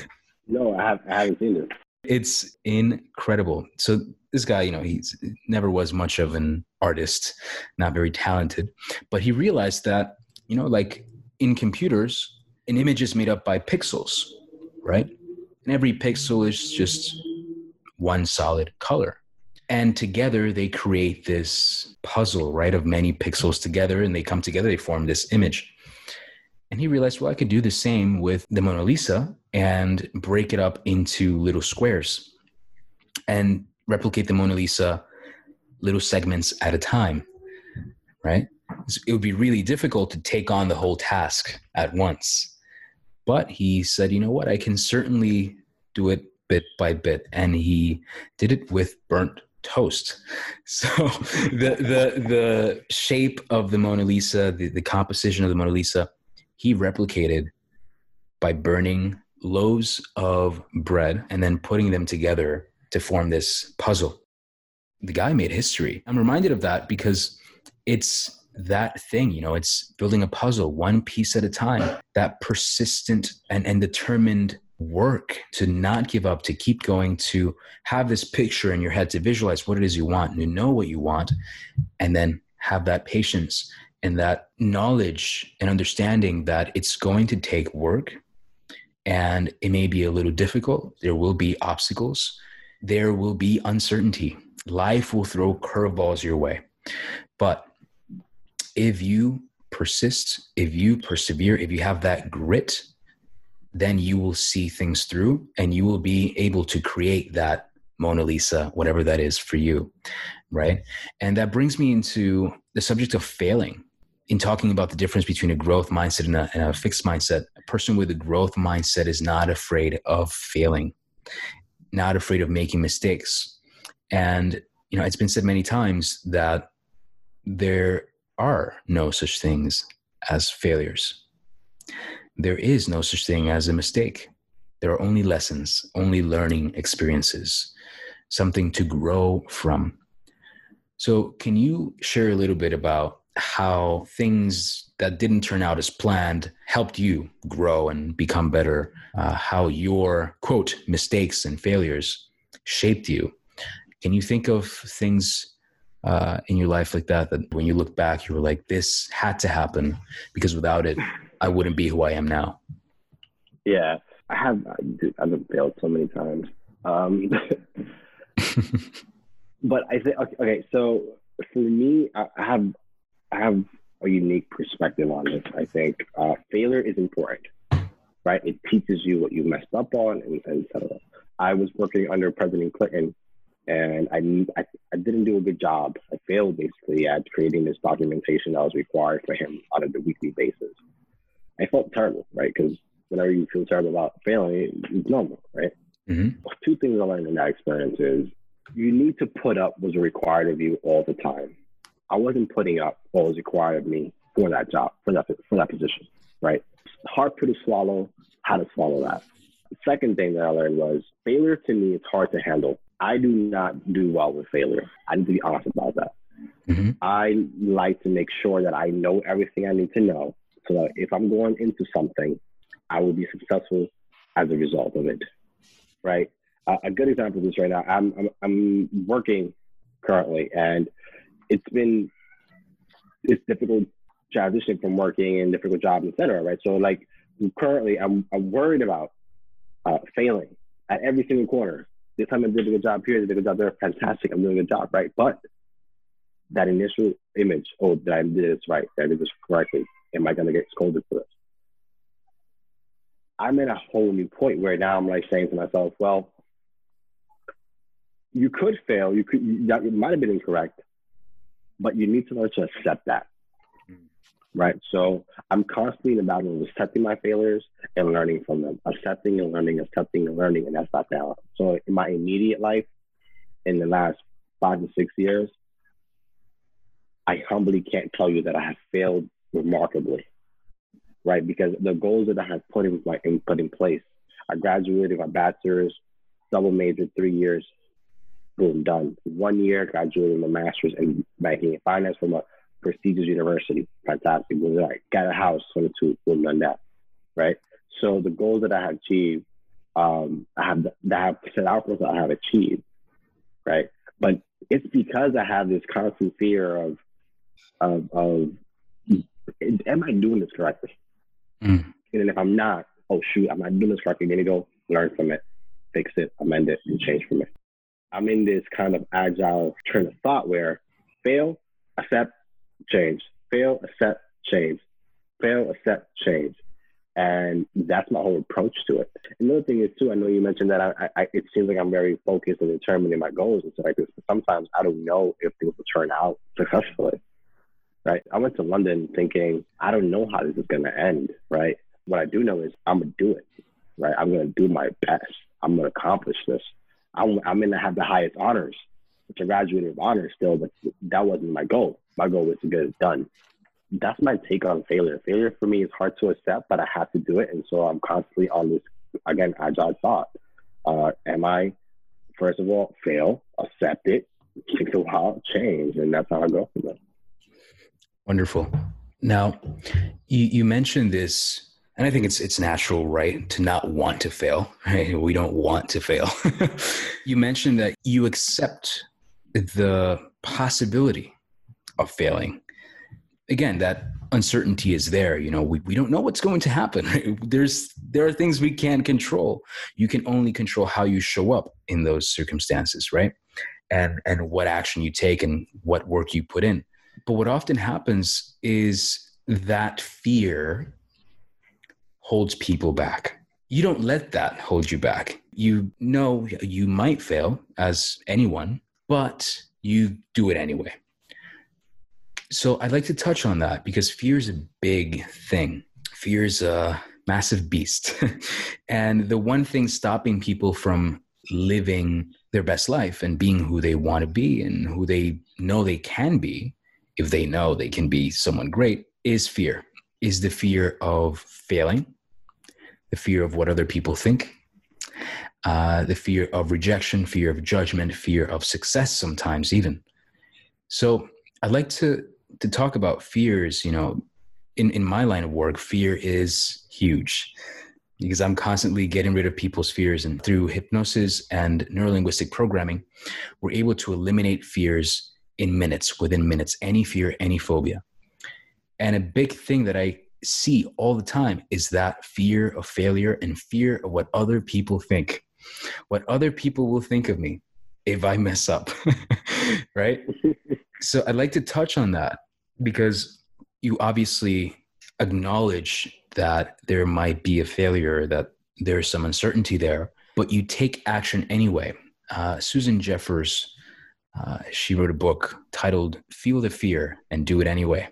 no, I, have, I haven't seen it. It's incredible. So this guy, you know, he's never was much of an artist, not very talented, but he realized that, you know, like in computers, an image is made up by pixels, right? And every pixel is just one solid color. And together they create this puzzle, right, of many pixels together, and they come together, they form this image. And he realized, well, I could do the same with the Mona Lisa and break it up into little squares and replicate the Mona Lisa little segments at a time, right? It would be really difficult to take on the whole task at once. But he said, you know what, I can certainly do it bit by bit. And he did it with burnt toast. So the the the shape of the Mona Lisa, the, the composition of the Mona Lisa, he replicated by burning loaves of bread and then putting them together to form this puzzle. The guy made history. I'm reminded of that because it's that thing, you know, it's building a puzzle one piece at a time, that persistent and, and determined work to not give up, to keep going, to have this picture in your head, to visualize what it is you want, and to know what you want, and then have that patience and that knowledge and understanding that it's going to take work and it may be a little difficult. There will be obstacles, there will be uncertainty. Life will throw curveballs your way. But if you persist, if you persevere, if you have that grit, then you will see things through and you will be able to create that Mona Lisa, whatever that is for you. Right. And that brings me into the subject of failing. In talking about the difference between a growth mindset and a, and a fixed mindset, a person with a growth mindset is not afraid of failing not afraid of making mistakes. And, you know, it's been said many times that there are no such things as failures. There is no such thing as a mistake. There are only lessons, only learning experiences, something to grow from. So, can you share a little bit about how things that didn't turn out as planned helped you grow and become better, uh, how your quote mistakes and failures shaped you. Can you think of things uh, in your life like that that when you look back, you were like, this had to happen because without it, I wouldn't be who I am now? Yeah, I have. I've been failed so many times. Um, but I think okay, okay. So for me, I have I have a unique perspective on this. I think uh, failure is important, right? It teaches you what you messed up on, and, and etc. I was working under President Clinton, and I, I, I didn't do a good job. I failed basically at creating this documentation that was required for him on a weekly basis. I felt terrible, right? Because whenever you feel terrible about failing, it's normal, right? Mm-hmm. Two things I learned in that experience is you need to put up what's required of you all the time. I wasn't putting up what was required of me for that job, for that for that position, right? Hard pill to swallow. How to swallow that. The second thing that I learned was failure to me is hard to handle. I do not do well with failure. I need to be honest about that. Mm-hmm. I like to make sure that I know everything I need to know, so that if I'm going into something, I will be successful as a result of it. Right. Uh, a good example of this right now. I'm I'm, I'm working currently, and it's been it's difficult transitioning from working in difficult jobs, etc. Right. So like currently, I'm I'm worried about uh, failing at every single corner. This time I did a good job here, did a good job there, fantastic, I'm doing a good job, right? But that initial image, oh, did I did this right? Did I did this correctly? Am I gonna get scolded for this? I'm at a whole new point where now I'm like saying to myself, well, you could fail, you could you, that might have been incorrect, but you need to learn to accept that. Right. So I'm constantly in the battle of accepting my failures and learning from them. Accepting and learning, accepting and learning, and that's not balance. So in my immediate life, in the last five to six years, I humbly can't tell you that I have failed remarkably, right? Because the goals that I have put in, like, in put in place, I graduated my bachelor's, double major, three years, boom, done. One year, graduated my master's in banking and finance from a prestigious university. Fantastic. Like, got a house, 22, boom, done that, right? So the goals that I have achieved, um, I have that I have set out for that I have achieved, right? But it's because I have this constant fear of of, of am I doing this correctly? Mm. And if I'm not, oh shoot, I'm not doing this correctly. I'm gonna go learn from it, fix it, amend it, and change from it. I'm in this kind of agile train of thought where fail, accept, change, fail, accept, change, fail, accept, change. And that's my whole approach to it. Another thing is too, I know you mentioned that I, I it seems like I'm very focused and determined in my goals and stuff like this. But sometimes I don't know if things will turn out successfully right? I went to London thinking, I don't know how this is to end, right? What I do know is I'm to do it, right? I'm to do my best. I'm to accomplish this. I'm, I'm to have the highest honors, which I graduated with honors still, but that wasn't my goal. My goal was to get it done. That's my take on failure. Failure for me is hard to accept, but I have to do it. And so I'm constantly on this, again, agile thought. Uh, am I, first of all, fail, accept it, takes a while, change, and that's how I go from there. Wonderful. Now, you, you mentioned this, and I think it's it's natural, right, to not want to fail. Right? We don't want to fail. you mentioned that you accept the possibility of failing. Again, that uncertainty is there. You know, we, we don't know what's going to happen. Right? There's there are things we can't control. You can only control how you show up in those circumstances, right? And and what action you take and what work you put in. But what often happens is that fear holds people back. You don't let that hold you back. You know you might fail, as anyone, but you do it anyway. So I'd like to touch on that because fear is a big thing. Fear is a massive beast. and the one thing stopping people from living their best life and being who they want to be and who they know they can be if they know they can be someone great, is fear. Is the fear of failing, the fear of what other people think, uh, the fear of rejection, fear of judgment, fear of success, sometimes even. So I'd like to to talk about fears. You know, in in my line of work, fear is huge because I'm constantly getting rid of people's fears, and through hypnosis and neurolinguistic programming, we're able to eliminate fears in minutes, within minutes, any fear, any phobia. And a big thing that I see all the time is that fear of failure and fear of what other people think, what other people will think of me if I mess up, right? so I'd like to touch on that because you obviously acknowledge that there might be a failure, that there's some uncertainty there, but you take action anyway. Uh, Susan Jeffers uh, she wrote a book titled Feel the Fear and Do It Anyway.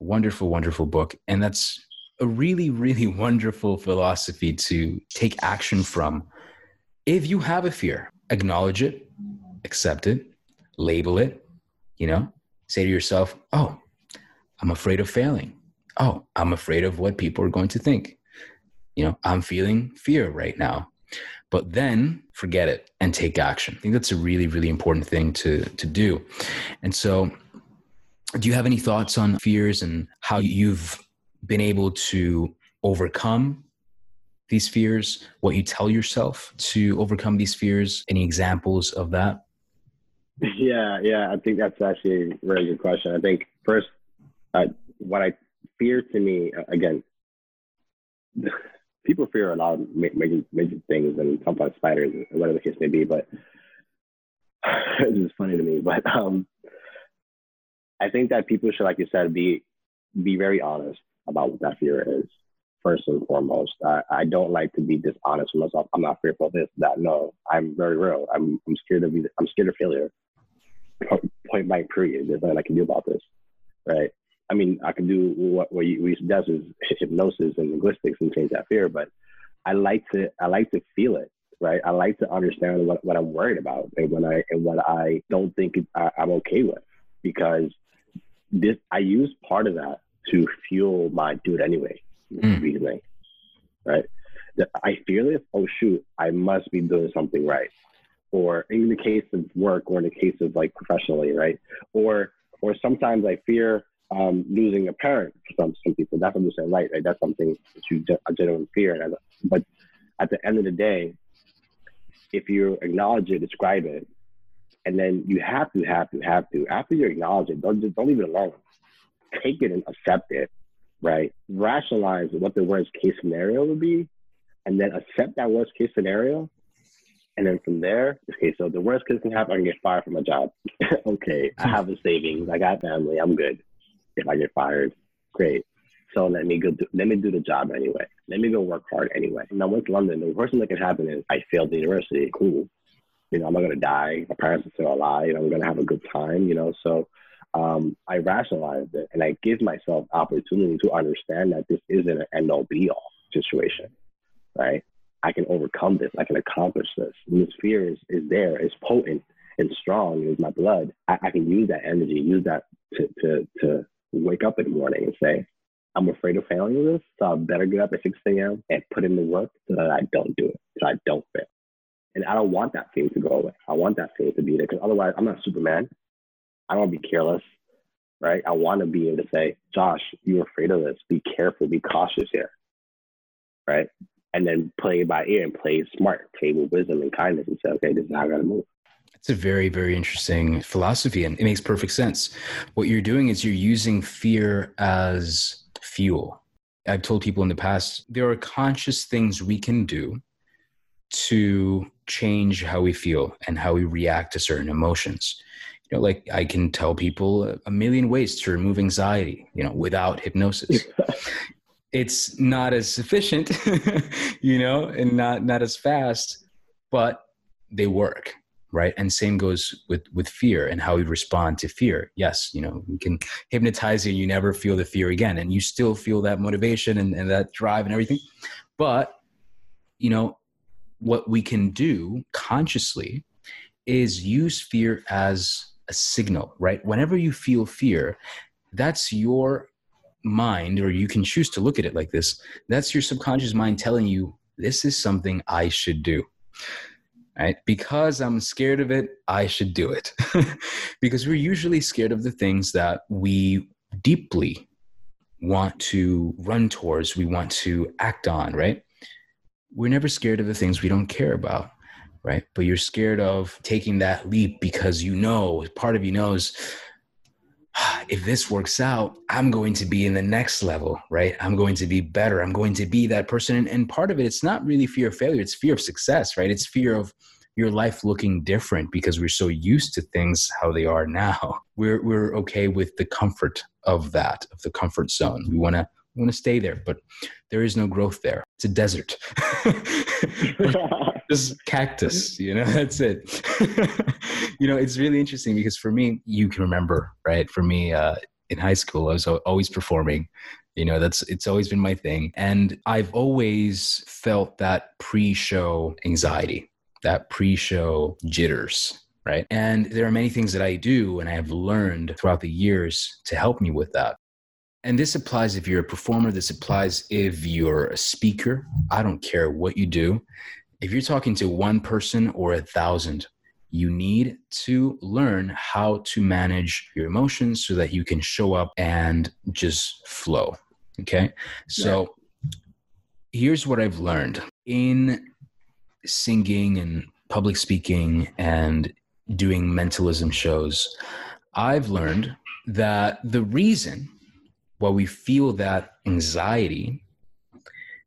Wonderful, wonderful book. And that's a really, really wonderful philosophy to take action from. If you have a fear, acknowledge it, accept it, label it, you know, say to yourself, oh, I'm afraid of failing. Oh, I'm afraid of what people are going to think. You know, I'm feeling fear right now but then forget it and take action. I think that's a really, really important thing to, to do. And so, do you have any thoughts on fears and how you've been able to overcome these fears, what you tell yourself to overcome these fears? Any examples of that? Yeah, yeah, I think that's actually a really good question. I think first, uh, what I fear to me, uh, again, people fear a lot of major, major things and sometimes spiders or whatever the case may be, but it's just funny to me. But um, I think that people should, like you said, be be very honest about what that fear is first and foremost. I, I don't like to be dishonest with myself. I'm not fearful of this, that. No, I'm very real. I'm I'm scared of I'm scared of failure. Point blank period. There's nothing I can do about this, right? I mean, I can do what what what does is hypnosis and linguistics and change that fear, but I like to I like to feel it, right? I like to understand what, what I'm worried about and when I and what I don't think I, I'm okay with because this I use part of that to fuel my it anyway mm. reasoning, right? That I fear this. Oh shoot, I must be doing something right. Or in the case of work, or in the case of like professionally, right? Or or sometimes I fear um, losing a parent for some some people. That's what I'm saying, right? right? That's something that you a genuine fear. And but at the end of the day, if you acknowledge it, describe it, and then you have to, have to, have to. After you acknowledge it, don't just don't leave it alone. Take it and accept it, right? Rationalize what the worst case scenario would be, and then accept that worst case scenario. And then from there, okay, so the worst case can happen, I can get fired from my job. okay, I have a savings, I got family, I'm good. If I get fired, great. So let me go. Do, let me do the job anyway. Let me go work hard anyway. Now, to London. The worst thing that can happen is I failed the university. Cool. You know, I'm not gonna die. My parents are still alive. I'm gonna have a good time. You know, so um, I rationalized it and I give myself opportunity to understand that this isn't an end all be all situation, right? I can overcome this. I can accomplish this. And this fear is, is there. It's potent and strong. It's my blood. I, I can use that energy, use that to, to, to wake up in the morning and say, I'm afraid of failing this, so I better get up at 6 a.m. and put in the work so that I don't do it, so I don't fail. And I don't want that feeling to go away. I want that feeling to be there because otherwise I'm not Superman. I don't want to be careless, right? I want to be able to say, Josh, you're afraid of this. Be careful, be cautious here, right? And then play by ear and play smart, play with wisdom and kindness and say, okay, this is how I got to move. It's a very, very interesting philosophy and it makes perfect sense. What you're doing is you're using fear as fuel. I've told people in the past there are conscious things we can do to change how we feel and how we react to certain emotions you know like i can tell people a million ways to remove anxiety you know without hypnosis. It's not as efficient you know and not not as fast but they work right? And same goes with with fear and how we respond to fear. Yes you know we can hypnotize you and you never feel the fear again and you still feel that motivation and, and that drive and everything. But you know what we can do consciously is use fear as a signal, right? Whenever you feel fear, that's your mind, or you can choose to look at it like this. That's your subconscious mind telling you, this is something I should do. Right? Because I'm scared of it, I should do it. because we're usually scared of the things that we deeply want to run towards, we want to act on, right? We're never scared of the things we don't care about right? But you're scared of taking that leap because you know, part of you knows, if this works out, I'm going to be in the next level, right? I'm going to be better. I'm going to be that person. And, and part of it, it's not really fear of failure, it's fear of success, right? It's fear of your life looking different because we're so used to things how they are now. We're, we're okay with the comfort of that, of the comfort zone. We want to want to stay there, but there is no growth there. It's a desert. just cactus you know that's it. You know it's really interesting because for me you can remember right? For me uh, in high school i was always performing you know that's it's always been my thing. And i've always felt that pre-show anxiety that pre-show jitters right? And there are many things that i do and i have learned throughout the years to help me with that and this applies if you're a performer this applies if you're a speaker i don't care what you do if you're talking to one person or a thousand, you need to learn how to manage your emotions so that you can show up and just flow. Okay. So here's what I've learned in singing and public speaking and doing mentalism shows. I've learned that the reason why we feel that anxiety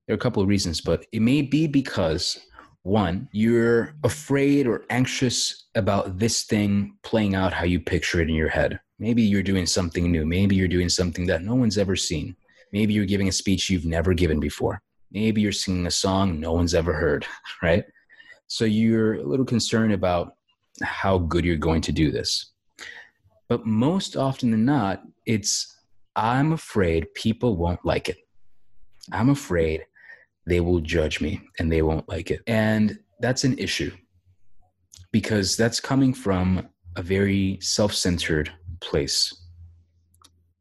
There are a couple of reasons, but it may be because one, you're afraid or anxious about this thing playing out how you picture it in your head. Maybe you're doing something new. Maybe you're doing something that no one's ever seen. Maybe you're giving a speech you've never given before. Maybe you're singing a song no one's ever heard, right? So you're a little concerned about how good you're going to do this. But most often than not, it's I'm afraid people won't like it. I'm afraid they will judge me and they won't like it. And that's an issue because that's coming from a very self centered place.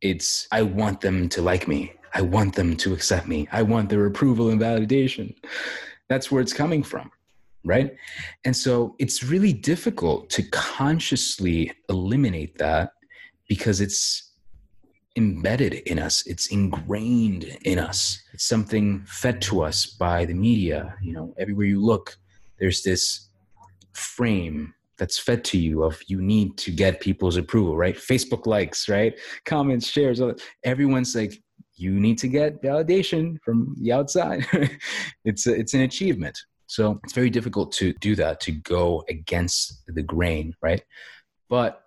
It's, I want them to like me. I want them to accept me. I want their approval and validation. That's where it's coming from, right? And so it's really difficult to consciously eliminate that because it's embedded in us. It's ingrained in us. It's something fed to us by the media. You know everywhere you look there's this frame that's fed to you of you need to get people's approval right? Facebook likes right? Comments shares everyone's like you need to get validation from the outside. It's a, it's an achievement. So it's very difficult to do that to go against the grain right? But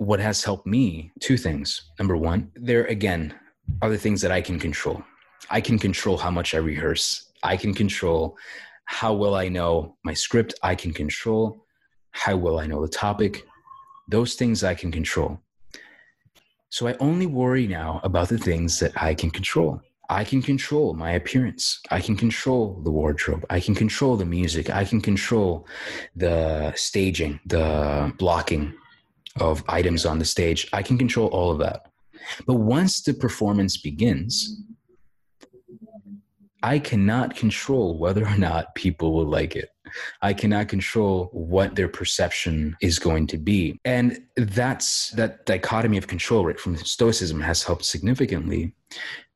what has helped me two things number one there again are the things that i can control i can control how much i rehearse i can control how well i know my script i can control how well i know the topic those things i can control so i only worry now about the things that i can control I can control my appearance. I can control the wardrobe. I can control the music. I can control the staging, the blocking, of items on the stage. I can control all of that. But once the performance begins, I cannot control whether or not people will like it. I cannot control what their perception is going to be. And that's that dichotomy of control, right, from Stoicism has helped significantly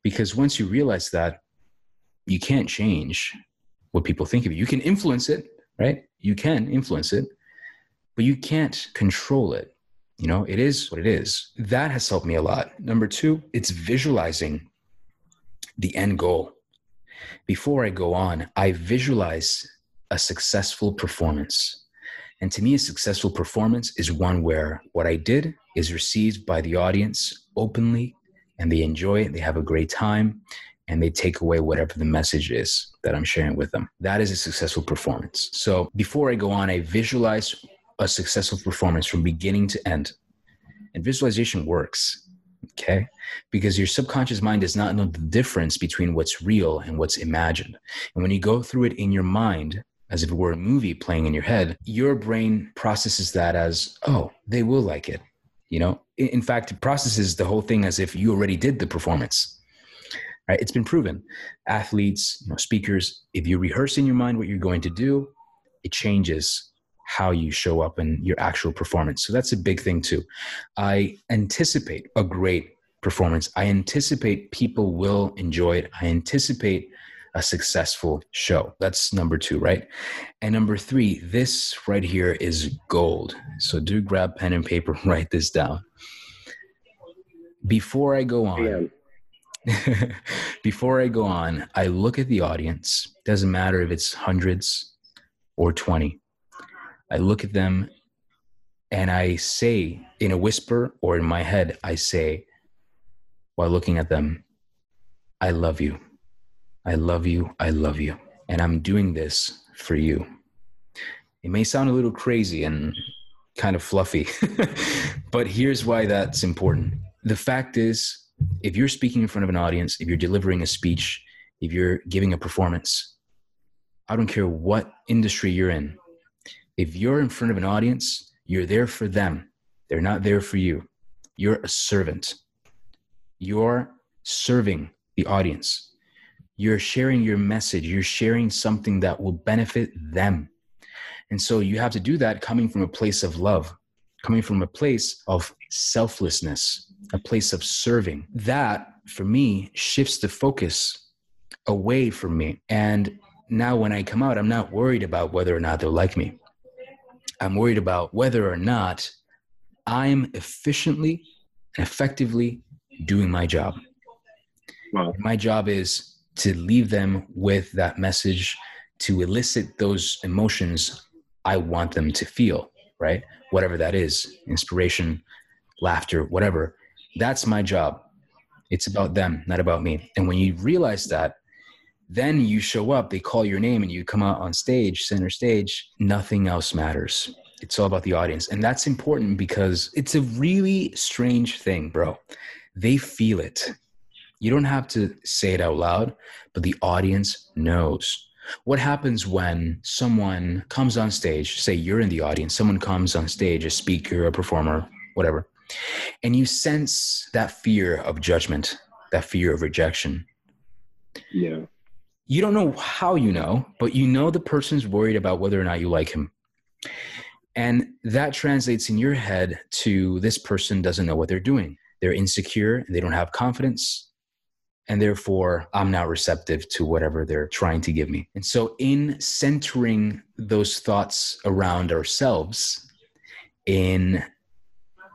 because once you realize that you can't change what people think of you, you can influence it, right? You can influence it, but you can't control it. You know, it is what it is. That has helped me a lot. Number two, it's visualizing the end goal. Before I go on, I visualize a successful performance. And to me, a successful performance is one where what I did is received by the audience openly and they enjoy it, they have a great time, and they take away whatever the message is that I'm sharing with them. That is a successful performance. So before I go on, I visualize a successful performance from beginning to end. And visualization works, okay? Because your subconscious mind does not know the difference between what's real and what's imagined. And when you go through it in your mind, as if it were a movie playing in your head, your brain processes that as, oh, they will like it. You know, in fact, it processes the whole thing as if you already did the performance. Right? It's been proven. Athletes, you know, speakers, if you rehearse in your mind what you're going to do, it changes how you show up in your actual performance. So that's a big thing too. I anticipate a great performance. I anticipate people will enjoy it. I anticipate a successful show. That's number two, right? And number three, this right here is gold. So do grab pen and paper, write this down. Before I go on, before I go on, I look at the audience. Doesn't matter if it's hundreds or 20. I look at them and I say in a whisper or in my head, I say, while looking at them, I love you. I love you. I love you. And I'm doing this for you. It may sound a little crazy and kind of fluffy, but here's why that's important. The fact is, if you're speaking in front of an audience, if you're delivering a speech, if you're giving a performance, I don't care what industry you're in, if you're in front of an audience, you're there for them. They're not there for you. You're a servant. You're serving the audience. You're sharing your message. You're sharing something that will benefit them. And so you have to do that coming from a place of love, coming from a place of selflessness, a place of serving. That, for me, shifts the focus away from me. And now when I come out, I'm not worried about whether or not they'll like me. I'm worried about whether or not I'm efficiently and effectively doing my job. Wow. My job is to leave them with that message to elicit those emotions I want them to feel, right? Whatever that is inspiration, laughter, whatever. That's my job. It's about them, not about me. And when you realize that, then you show up, they call your name, and you come out on stage, center stage, nothing else matters. It's all about the audience. And that's important because it's a really strange thing, bro. They feel it. You don't have to say it out loud, but the audience knows. What happens when someone comes on stage, say you're in the audience, someone comes on stage, a speaker, a performer, whatever, and you sense that fear of judgment, that fear of rejection. Yeah. You don't know how you know, but you know the person's worried about whether or not you like him. And that translates in your head to this person doesn't know what they're doing. They're insecure and they don't have confidence. And therefore, I'm not receptive to whatever they're trying to give me. And so, in centering those thoughts around ourselves, in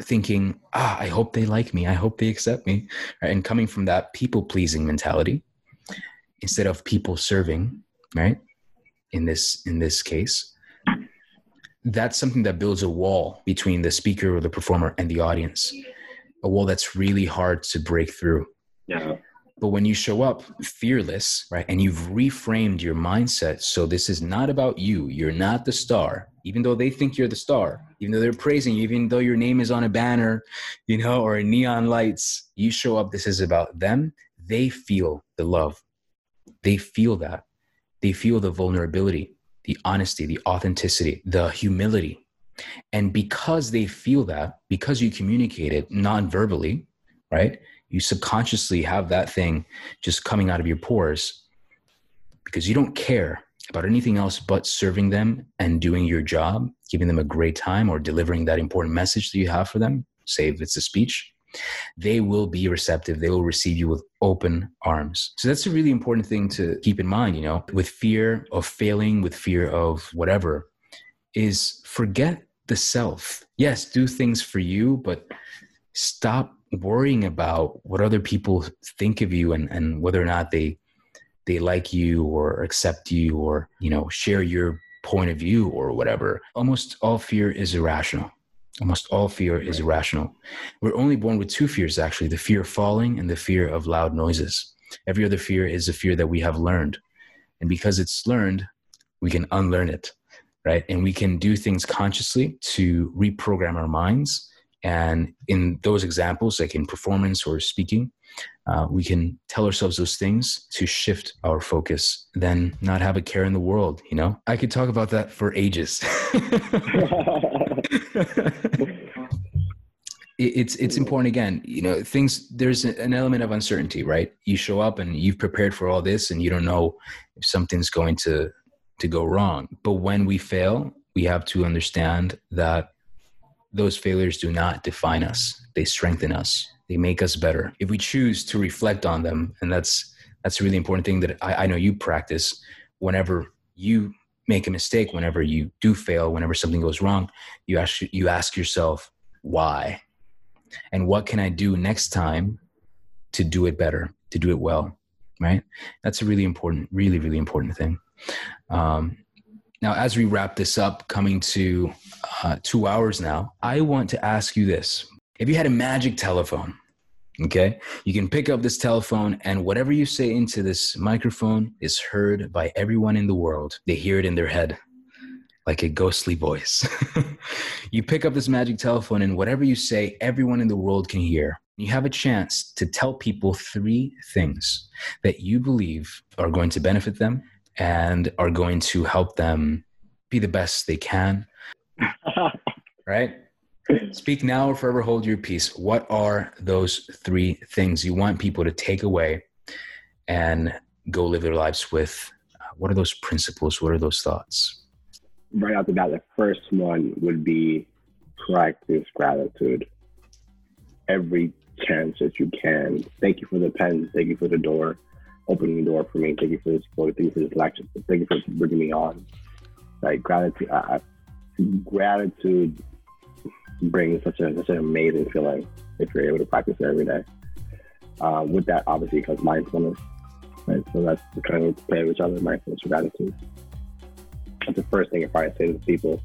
thinking, ah, I hope they like me, I hope they accept me, and coming from that people pleasing mentality instead of people serving, right? In this in this case, that's something that builds a wall between the speaker or the performer and the audience a wall that's really hard to break through Yeah. but when you show up fearless right and you've reframed your mindset so this is not about you you're not the star even though they think you're the star even though they're praising you even though your name is on a banner you know or neon lights you show up this is about them they feel the love they feel that they feel the vulnerability the honesty, the authenticity, the humility. And because they feel that, because you communicate it non verbally, right? You subconsciously have that thing just coming out of your pores because you don't care about anything else but serving them and doing your job, giving them a great time or delivering that important message that you have for them, say if it's a speech they will be receptive. They will receive you with open arms. So that's a really important thing to keep in mind, you know, with fear of failing, with fear of whatever, is forget the self. Yes, do things for you, but stop worrying about what other people think of you and, and whether or not they they like you or accept you or, you know, share your point of view or whatever. Almost all fear is irrational Almost all fear is irrational. We're only born with two fears, actually the fear of falling and the fear of loud noises. Every other fear is a fear that we have learned. And because it's learned, we can unlearn it, right? And we can do things consciously to reprogram our minds. And in those examples, like in performance or speaking, uh, we can tell ourselves those things to shift our focus, then not have a care in the world. You know, I could talk about that for ages. it's it's important again you know things there's an element of uncertainty right? You show up and you've prepared for all this and you don't know if something's going to to go wrong. But when we fail we have to understand that those failures do not define us. They strengthen us. They make us better. If we choose to reflect on them and that's that's a really important thing that i, I know you practice whenever you make a mistake, whenever you do fail, whenever something goes wrong, you ask you ask yourself why, and what can I do next time to do it better, to do it well, right? That's a really important, really really important thing. Um, now, as we wrap this up, coming to uh, two hours now, I want to ask you this: If you had a magic telephone Okay. You can pick up this telephone, and whatever you say into this microphone is heard by everyone in the world. They hear it in their head like a ghostly voice. you pick up this magic telephone, and whatever you say, everyone in the world can hear. You have a chance to tell people three things that you believe are going to benefit them and are going to help them be the best they can. right? Speak now or forever hold your peace. What are those three things you want people to take away and go live their lives with? What are those principles? What are those thoughts? Right out the bat, the first one would be practice gratitude. Every chance that you can. Thank you for the pen. Thank you for the door, opening the door for me. Thank you for this support. Thank you for this lecture. Thank you for bringing me on. Like gratitude, uh, gratitude brings such a such an amazing feeling if you're able to practice it every day. Uh, with that, obviously, comes mindfulness. Right. So that's the kind of play which other mindfulness gratitude. That's the first thing I probably say to people.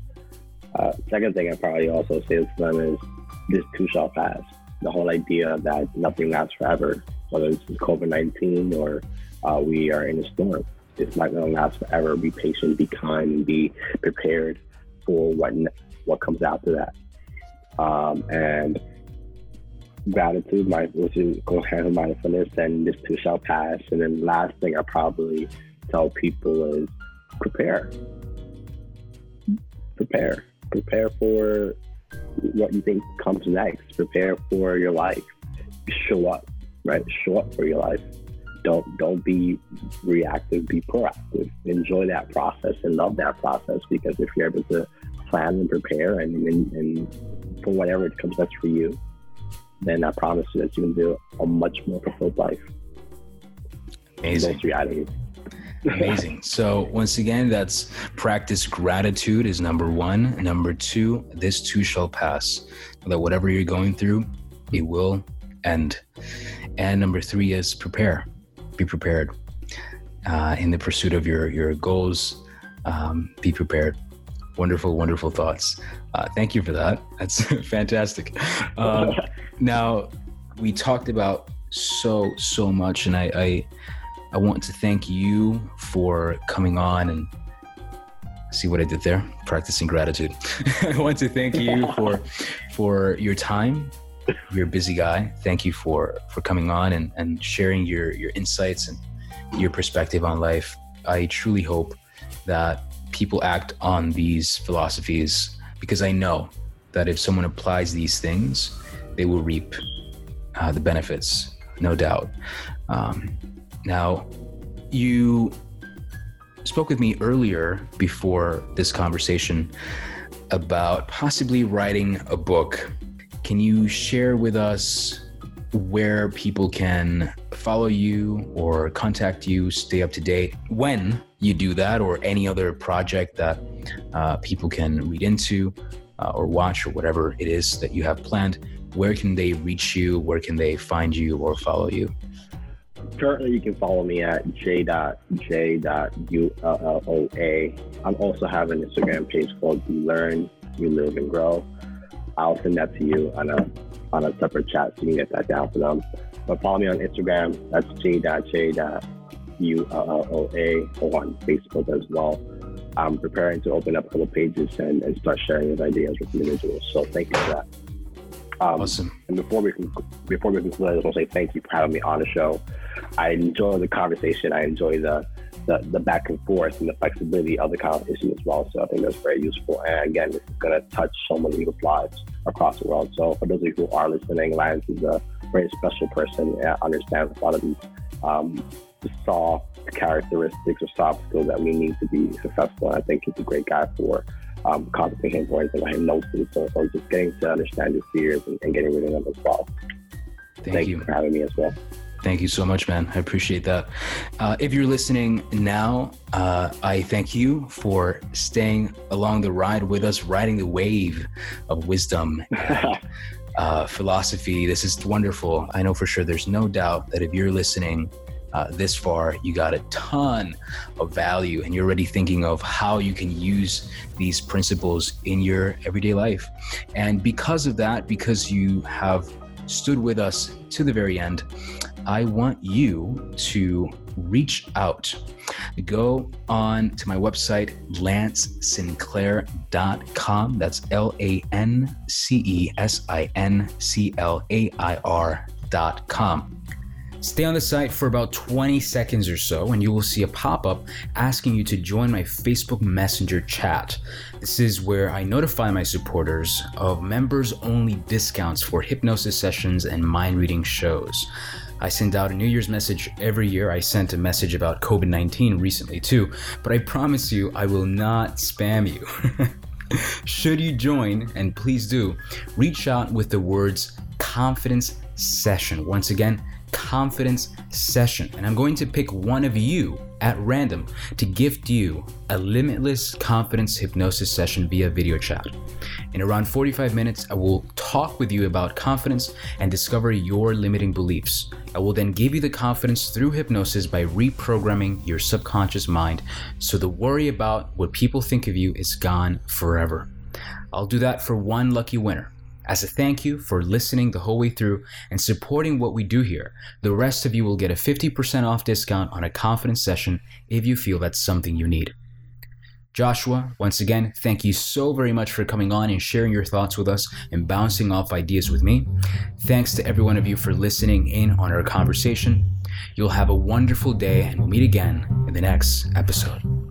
Uh, second thing I probably also say to them is this too shall pass. The whole idea that nothing lasts forever, whether it's COVID 19 or uh, we are in a storm. It's not going to last forever. Be patient, be kind, be prepared for what what comes after that. Um, and gratitude, my, which is with mindfulness, and this too shall pass. And then the last thing I probably tell people is prepare. Prepare. Prepare for what you think comes next. Prepare for your life. Show up, right? Show up for your life. Don't don't be reactive. Be proactive. Enjoy that process and love that process because if you're able to plan and prepare and, and, and for whatever it comes next for you, then I promise you that you can do a much more fulfilled life. Amazing. Amazing. So once again, that's practice gratitude is number one. Number two, this too shall pass. That whatever you're going through, it will end. And number three is prepare. Be prepared uh, in the pursuit of your your goals. Um, be prepared. Wonderful, wonderful thoughts. Uh, thank you for that. That's fantastic. Uh, now, we talked about so so much, and I, I I want to thank you for coming on and see what I did there, practicing gratitude. I want to thank you for for your time. You're a busy guy. Thank you for for coming on and, and sharing your your insights and your perspective on life. I truly hope that people act on these philosophies because I know that if someone applies these things, they will reap uh, the benefits, no doubt. Um, now, you spoke with me earlier before this conversation about possibly writing a book. Can you share with us where people can follow you or contact you, stay up to date when you do that, or any other project that uh, people can read into uh, or watch or whatever it is that you have planned? Where can they reach you? Where can they find you or follow you? Currently, you can follow me at j.j.uoa. I'm also have an Instagram page called You Learn, You Live, and Grow. I'll send that to you on a on a separate chat so you can get that down for them. But follow me on Instagram. That's j.j.uoa or on Facebook as well. I'm preparing to open up a couple pages and, and start sharing those ideas with individuals. So thank you for that. Um, awesome. And before we can, before we conclude, I just want to say thank you for having me on the show. I enjoy the conversation. I enjoy the, the, the back and forth and the flexibility of the conversation as well. So I think that's very useful. And again, this is going to touch so many people's lives across the world. So for those of you who are listening, Lance is a very special person and understands a lot of these um, soft characteristics or soft skills that we need to be successful. And I think he's a great guy for um, conversation points and hypnosis or, or just getting to understand your fears and, and getting rid of them as well. Thank, Thank you for having me as well. Thank you so much, man. I appreciate that. Uh, if you're listening now, uh, I thank you for staying along the ride with us, riding the wave of wisdom. And, uh, philosophy. This is wonderful. I know for sure there's no doubt that if you're listening uh, this far, you got a ton of value and you're already thinking of how you can use these principles in your everyday life. And because of that, because you have stood with us to the very end, I want you to reach out. Go on to my website, lancesinclair.com. That's L A N C E S I N C L A I R.com. Stay on the site for about 20 seconds or so, and you will see a pop up asking you to join my Facebook Messenger chat. This is where I notify my supporters of members only discounts for hypnosis sessions and mind reading shows. I send out a New Year's message every year. I sent a message about COVID 19 recently too, but I promise you I will not spam you. Should you join, and please do, reach out with the words confidence session. Once again, confidence session. And I'm going to pick one of you at random to gift you a limitless confidence hypnosis session via video chat. In around 45 minutes, I will talk with you about confidence and discover your limiting beliefs. I will then give you the confidence through hypnosis by reprogramming your subconscious mind so the worry about what people think of you is gone forever. I'll do that for one lucky winner. As a thank you for listening the whole way through and supporting what we do here, the rest of you will get a 50% off discount on a confidence session if you feel that's something you need. Joshua, once again, thank you so very much for coming on and sharing your thoughts with us and bouncing off ideas with me. Thanks to every one of you for listening in on our conversation. You'll have a wonderful day and we'll meet again in the next episode.